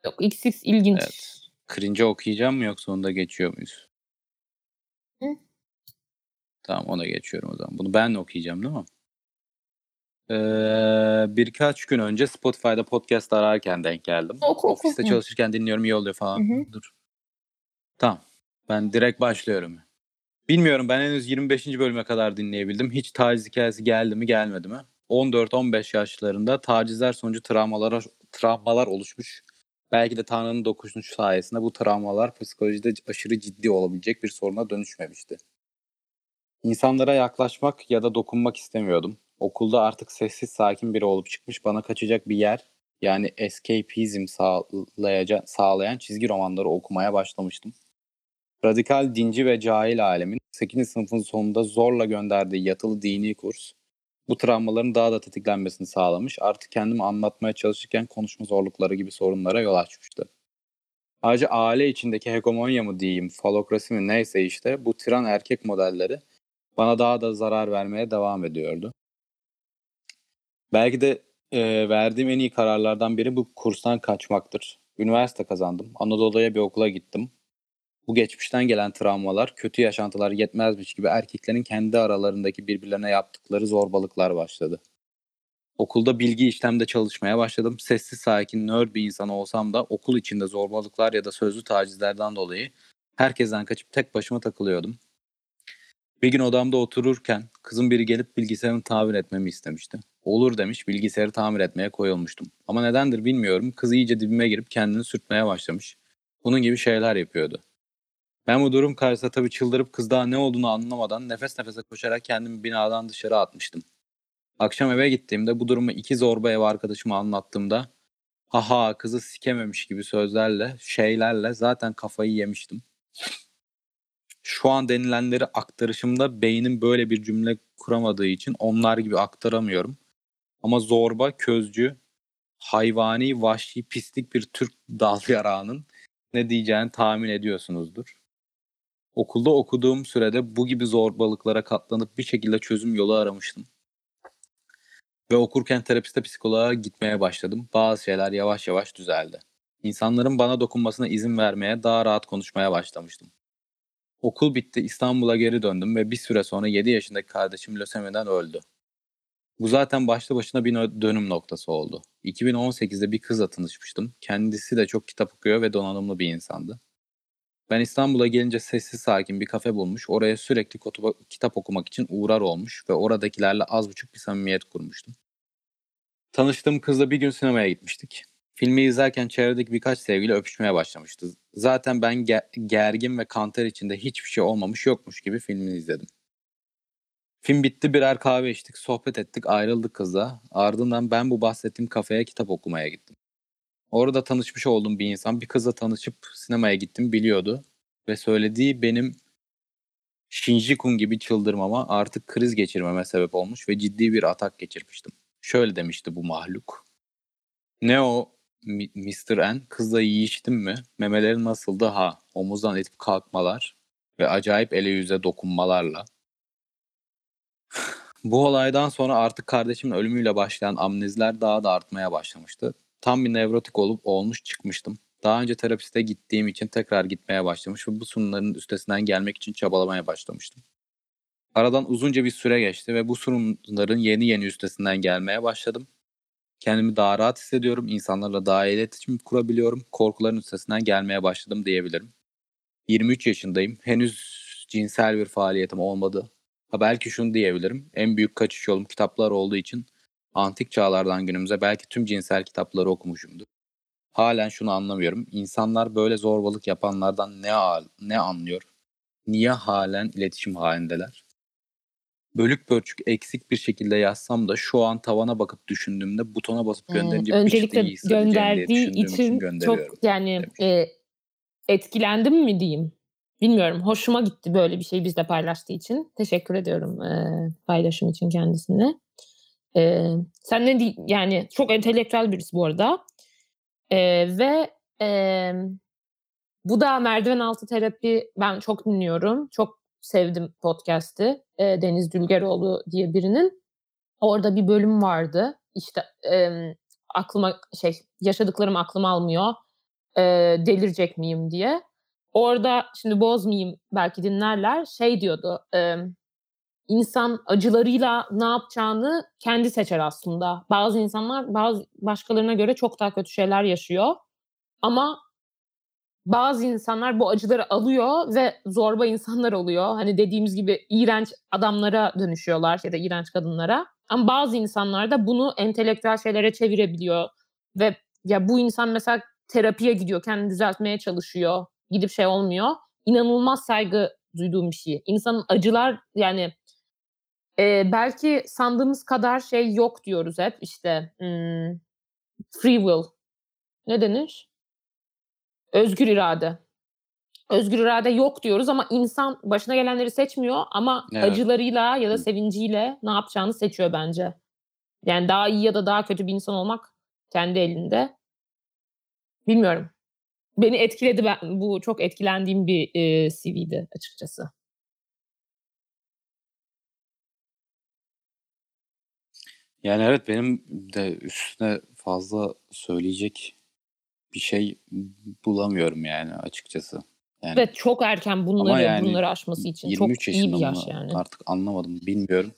Yok XX ilginç. Evet. Cringe okuyacağım mı yoksa onu da geçiyor muyuz? Hı. Tamam ona geçiyorum o zaman. Bunu ben okuyacağım değil mi? Ee, birkaç gün önce Spotify'da podcast ararken denk geldim. Oku, oku. Ofiste çalışırken dinliyorum iyi oluyor falan. Hı hı. Dur. Tamam. Ben direkt başlıyorum. Bilmiyorum ben henüz 25. bölüme kadar dinleyebildim. Hiç taciz hikayesi geldi mi gelmedi mi? 14-15 yaşlarında tacizler sonucu travmalar, travmalar oluşmuş. Belki de Tanrı'nın dokunuşu sayesinde bu travmalar psikolojide aşırı ciddi olabilecek bir soruna dönüşmemişti. İnsanlara yaklaşmak ya da dokunmak istemiyordum. Okulda artık sessiz sakin biri olup çıkmış bana kaçacak bir yer yani escapism sağlayaca- sağlayan çizgi romanları okumaya başlamıştım. Radikal dinci ve cahil alemin 8. sınıfın sonunda zorla gönderdiği yatılı dini kurs bu travmaların daha da tetiklenmesini sağlamış. Artık kendimi anlatmaya çalışırken konuşma zorlukları gibi sorunlara yol açmıştı. Ayrıca aile içindeki hegemonya mı diyeyim, falokrasi mi neyse işte bu tiran erkek modelleri bana daha da zarar vermeye devam ediyordu. Belki de e, verdiğim en iyi kararlardan biri bu kurstan kaçmaktır. Üniversite kazandım. Anadolu'ya bir okula gittim. Bu geçmişten gelen travmalar, kötü yaşantılar yetmezmiş gibi erkeklerin kendi aralarındaki birbirlerine yaptıkları zorbalıklar başladı. Okulda bilgi işlemde çalışmaya başladım. Sessiz sakin, nerd bir insan olsam da okul içinde zorbalıklar ya da sözlü tacizlerden dolayı herkesten kaçıp tek başıma takılıyordum. Bir gün odamda otururken kızın biri gelip bilgisayarını tamir etmemi istemişti. Olur demiş bilgisayarı tamir etmeye koyulmuştum. Ama nedendir bilmiyorum kız iyice dibime girip kendini sürtmeye başlamış. Bunun gibi şeyler yapıyordu. Ben bu durum karşısında tabii çıldırıp kız daha ne olduğunu anlamadan nefes nefese koşarak kendimi binadan dışarı atmıştım. Akşam eve gittiğimde bu durumu iki zorba ev arkadaşıma anlattığımda haha kızı sikememiş gibi sözlerle, şeylerle zaten kafayı yemiştim. Şu an denilenleri aktarışımda beynim böyle bir cümle kuramadığı için onlar gibi aktaramıyorum. Ama zorba, közcü, hayvani, vahşi, pislik bir Türk dal yarağının ne diyeceğini tahmin ediyorsunuzdur. Okulda okuduğum sürede bu gibi zorbalıklara katlanıp bir şekilde çözüm yolu aramıştım. Ve okurken terapiste psikoloğa gitmeye başladım. Bazı şeyler yavaş yavaş düzeldi. İnsanların bana dokunmasına izin vermeye, daha rahat konuşmaya başlamıştım. Okul bitti, İstanbul'a geri döndüm ve bir süre sonra 7 yaşındaki kardeşim lösemiden öldü. Bu zaten başlı başına bir dönüm noktası oldu. 2018'de bir kızla tanışmıştım. Kendisi de çok kitap okuyor ve donanımlı bir insandı. Ben İstanbul'a gelince sessiz sakin bir kafe bulmuş, oraya sürekli kitap okumak için uğrar olmuş ve oradakilerle az buçuk bir samimiyet kurmuştum. Tanıştığım kızla bir gün sinemaya gitmiştik. Filmi izlerken çevredeki birkaç sevgili öpüşmeye başlamıştı. Zaten ben ge- gergin ve kanter içinde hiçbir şey olmamış yokmuş gibi filmini izledim. Film bitti birer kahve içtik, sohbet ettik, ayrıldık kızla. Ardından ben bu bahsettiğim kafeye kitap okumaya gittim. Orada tanışmış olduğum bir insan bir kızla tanışıp sinemaya gittim biliyordu. Ve söylediği benim Shinji-kun gibi çıldırmama artık kriz geçirmeme sebep olmuş ve ciddi bir atak geçirmiştim. Şöyle demişti bu mahluk. Ne o Mr. N? Kızla yiyiştim mi? Memelerin nasıldı? Ha. Omuzdan itip kalkmalar ve acayip ele yüze dokunmalarla. Bu olaydan sonra artık kardeşimin ölümüyle başlayan amnezler daha da artmaya başlamıştı. Tam bir nevrotik olup olmuş çıkmıştım. Daha önce terapiste gittiğim için tekrar gitmeye başlamış ve bu sorunların üstesinden gelmek için çabalamaya başlamıştım. Aradan uzunca bir süre geçti ve bu sorunların yeni yeni üstesinden gelmeye başladım. Kendimi daha rahat hissediyorum, insanlarla daha iyi iletişim kurabiliyorum, korkuların üstesinden gelmeye başladım diyebilirim. 23 yaşındayım, henüz cinsel bir faaliyetim olmadı. Ha belki şunu diyebilirim, en büyük kaçış yolum kitaplar olduğu için antik çağlardan günümüze belki tüm cinsel kitapları okumuşumdur. Halen şunu anlamıyorum. İnsanlar böyle zorbalık yapanlardan ne ne anlıyor? Niye halen iletişim halindeler? Bölük pörçük eksik bir şekilde yazsam da şu an tavana bakıp düşündüğümde butona basıp gönderince evet, öncelikle gönderdiği için, için çok yani e, etkilendim mi diyeyim. Bilmiyorum. Hoşuma gitti böyle bir şey bizle paylaştığı için. Teşekkür ediyorum e, paylaşım için kendisine. E, sen ne yani çok entelektüel birisi bu arada. E, ve e, bu da merdiven altı terapi ben çok dinliyorum. Çok sevdim podcast'i. E, Deniz Dülgeroğlu diye birinin. Orada bir bölüm vardı. İşte e, aklıma şey yaşadıklarım aklım almıyor. E, delirecek miyim diye. Orada şimdi bozmayayım belki dinlerler. Şey diyordu. E, insan acılarıyla ne yapacağını kendi seçer aslında. Bazı insanlar bazı başkalarına göre çok daha kötü şeyler yaşıyor. Ama bazı insanlar bu acıları alıyor ve zorba insanlar oluyor. Hani dediğimiz gibi iğrenç adamlara dönüşüyorlar ya da iğrenç kadınlara. Ama bazı insanlar da bunu entelektüel şeylere çevirebiliyor ve ya bu insan mesela terapiye gidiyor, kendini düzeltmeye çalışıyor. Gidip şey olmuyor. İnanılmaz saygı duyduğum bir şey. İnsanın acılar yani e, belki sandığımız kadar şey yok diyoruz hep işte hmm, free will. Ne denir? Özgür irade. Özgür irade yok diyoruz ama insan başına gelenleri seçmiyor ama evet. acılarıyla ya da sevinciyle ne yapacağını seçiyor bence. Yani daha iyi ya da daha kötü bir insan olmak kendi elinde. Bilmiyorum. Beni etkiledi ben bu çok etkilendiğim bir e, CV'di açıkçası. Yani evet benim de üstüne fazla söyleyecek bir şey bulamıyorum yani açıkçası. Yani Ve çok erken bunları yani bunları aşması için 23 çok iyi bir yaş yani. Artık anlamadım bilmiyorum.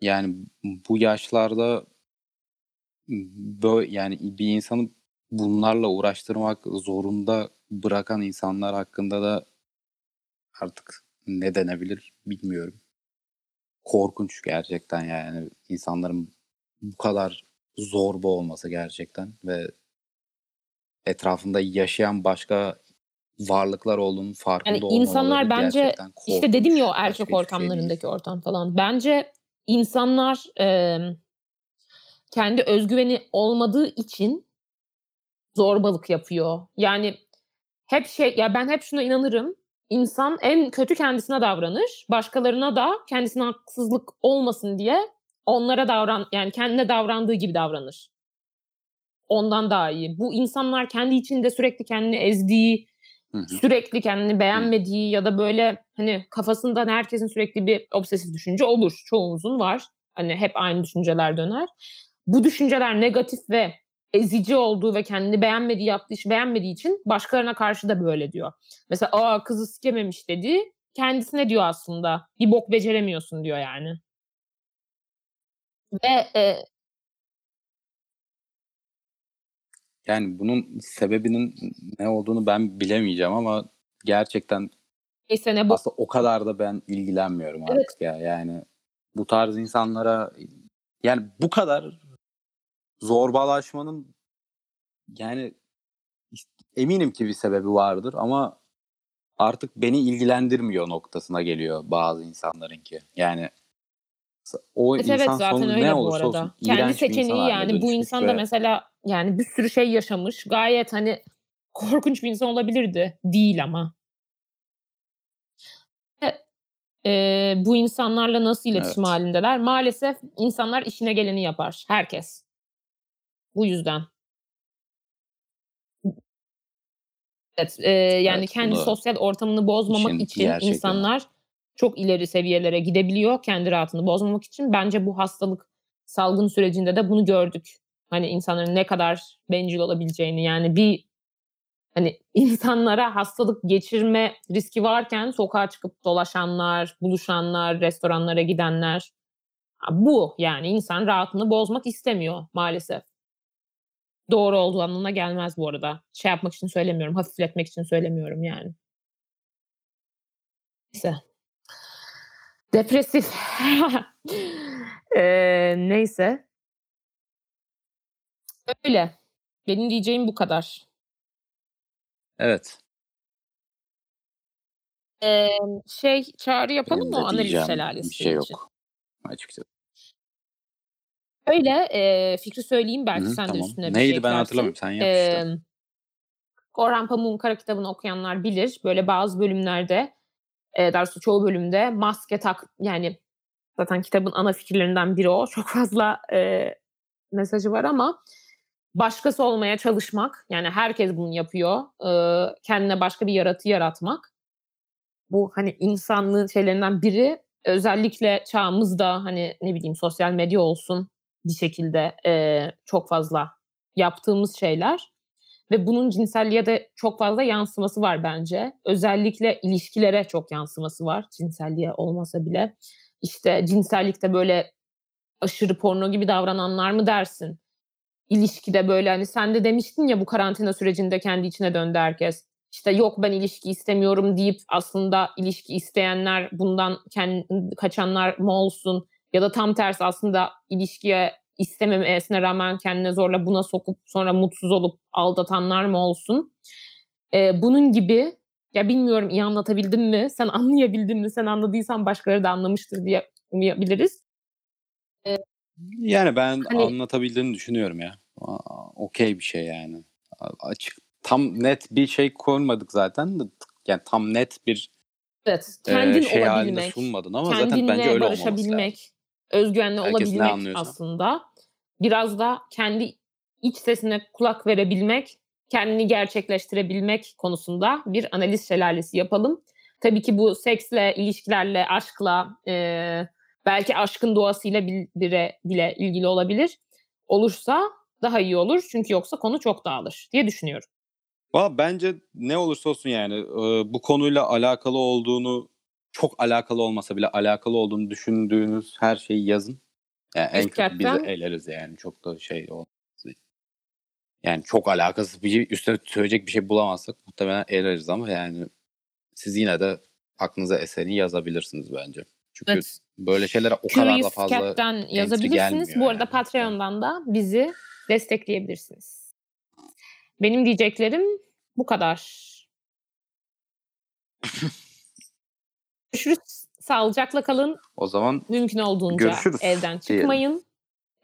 Yani bu yaşlarda böyle yani bir insanı bunlarla uğraştırmak zorunda bırakan insanlar hakkında da artık ne denebilir bilmiyorum. Korkunç gerçekten yani insanların bu kadar zorba olması gerçekten ve etrafında yaşayan başka varlıklar olduğunun farkında yani insanlar bence işte dedim ya o erkek şey ortamlarındaki şey ortam falan. Bence insanlar e, kendi özgüveni olmadığı için zorbalık yapıyor. Yani hep şey ya ben hep şuna inanırım. İnsan en kötü kendisine davranır. Başkalarına da kendisine haksızlık olmasın diye onlara davran yani kendine davrandığı gibi davranır. Ondan daha iyi. Bu insanlar kendi içinde sürekli kendini ezdiği, hı hı. sürekli kendini beğenmediği ya da böyle hani kafasından herkesin sürekli bir obsesif düşünce olur. Çoğumuzun var. Hani hep aynı düşünceler döner. Bu düşünceler negatif ve ezici olduğu ve kendini beğenmediği, yaptığı işi beğenmediği için başkalarına karşı da böyle diyor. Mesela aa kızı sikememiş dedi. Kendisine diyor aslında. Bir bok beceremiyorsun diyor yani. Ve e, Yani bunun sebebinin ne olduğunu ben bilemeyeceğim ama gerçekten neyse ne bu aslında o kadar da ben ilgilenmiyorum Evet. artık ya. Yani bu tarz insanlara yani bu kadar zorbalaşmanın yani eminim ki bir sebebi vardır ama artık beni ilgilendirmiyor noktasına geliyor bazı insanlarınki. Yani o Evet insan zaten sonu öyle ne bu olursa arada. olsun Kendi seçeneği yani bu insan da mesela yani bir sürü şey yaşamış. Gayet hani korkunç bir insan olabilirdi. Değil ama. Eee, bu insanlarla nasıl iletişim Evet. halindeler? Maalesef insanlar işine geleni yapar. Herkes. Bu yüzden. Evet, eee, yani Evet, kendi sosyal ortamını bozmamak için insanlar çok ileri seviyelere gidebiliyor kendi rahatını bozmamak için. Bence bu hastalık salgın sürecinde de bunu gördük. Hani insanların ne kadar bencil olabileceğini yani bir hani insanlara hastalık geçirme riski varken sokağa çıkıp dolaşanlar, buluşanlar, restoranlara gidenler. Bu yani insan rahatını bozmak istemiyor maalesef. Doğru olduğu anlamına gelmez bu arada. Şey yapmak için söylemiyorum, hafifletmek için söylemiyorum yani. Neyse. Depresif. Eee, neyse. Öyle. Benim diyeceğim bu kadar. Evet. Emm, şey, çağrı yapalım Benim mı analiz şelalesi bir şey için? yok açıkçası. Öyle, eee, fikri söyleyeyim belki hı, sen de tamam. üstüne bir şey Neydi ben eklersin. hatırlamıyorum. Sen yap işte. Emm, Orhan Pamuk'un Kara kitabını okuyanlar bilir. Böyle bazı bölümlerde, eee, daha doğrusu çoğu bölümde maske tak yani zaten kitabın ana fikirlerinden biri o. Çok fazla, eee, mesajı var ama başkası olmaya çalışmak, yani herkes bunu yapıyor. Iıı, kendine başka bir yaratı yaratmak. Bu, hani, insanlığın şeylerinden biri. Özellikle çağımızda, hani, ne bileyim, sosyal medya olsun bir şekilde, eee, çok fazla yaptığımız şeyler ve bunun cinselliğe de çok fazla yansıması var bence. Özellikle ilişkilere çok yansıması var cinselliğe olmasa bile. İşte, cinsellikte böyle aşırı porno gibi davrananlar mı dersin? İlişkide böyle, hani, sen de demiştin ya bu karantina sürecinde kendi içine döndü herkes. İşte, yok ben ilişki istemiyorum deyip aslında ilişki isteyenler bundan ken kaçanlar mı olsun ya da tam tersi aslında ilişkiye istememesine rağmen kendine zorla buna sokup sonra mutsuz olup aldatanlar mı olsun? Eee, bunun gibi ya bilmiyorum iyi anlatabildim mi? Sen anlayabildin mi? Sen anladıysan başkaları da anlamıştır diye umuyabiliriz. Eee Yani ben Hani anlatabildiğini düşünüyorum ya. Okay bir şey yani. Açık tam net bir şey koymadık zaten yani tam net bir Evet, kendin şey hâlinde olabilmek, sunmadın ama zaten bence öyle barışabilmek, özgüvenli Herkes olabilmek aslında. Biraz da kendi iç sesine kulak verebilmek, kendini gerçekleştirebilmek konusunda bir analiz şelalesi yapalım. Tabii ki bu seksle, ilişkilerle, aşkla, eee, belki aşkın doğasıyla bil bire bile ilgili olabilir. Olursa daha iyi olur çünkü yoksa konu çok dağılır diye düşünüyorum. Valla bence ne olursa olsun yani, ııı, bu konuyla alakalı olduğunu, çok alakalı olmasa bile alakalı olduğunu düşündüğünüz her şeyi yazın. Ya, en kötü biz de Hakikaten eleriz yani çok da şey olmaz. Yani çok alakasız bir üstüne söyleyecek bir şey bulamazsak muhtemelen eleriz ama yani siz yine de aklınıza eseni yazabilirsiniz bence. Çünkü Evet. böyle şeylere o kadar da fazla Cat'ten yazabilirsiniz. Bu arada yani. Patreon'dan da bizi destekleyebilirsiniz. Benim diyeceklerim bu kadar. Görüşürüz. Sağlıcakla kalın. O zaman Mümkün olduğunca görüşürüz evden çıkmayın.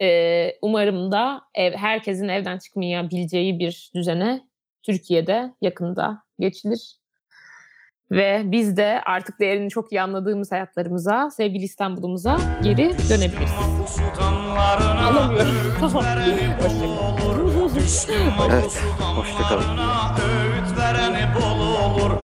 Eee, umarım da ev herkesin evden çıkmayabileceği bir düzene Türkiye'de yakında geçilir. Ve biz de artık değerini çok iyi anladığımız hayatlarımıza, sevgili İstanbul'umuza geri dönebiliriz. Alamıyorum. Tamam. Hoşça kalın. Evet, hoşça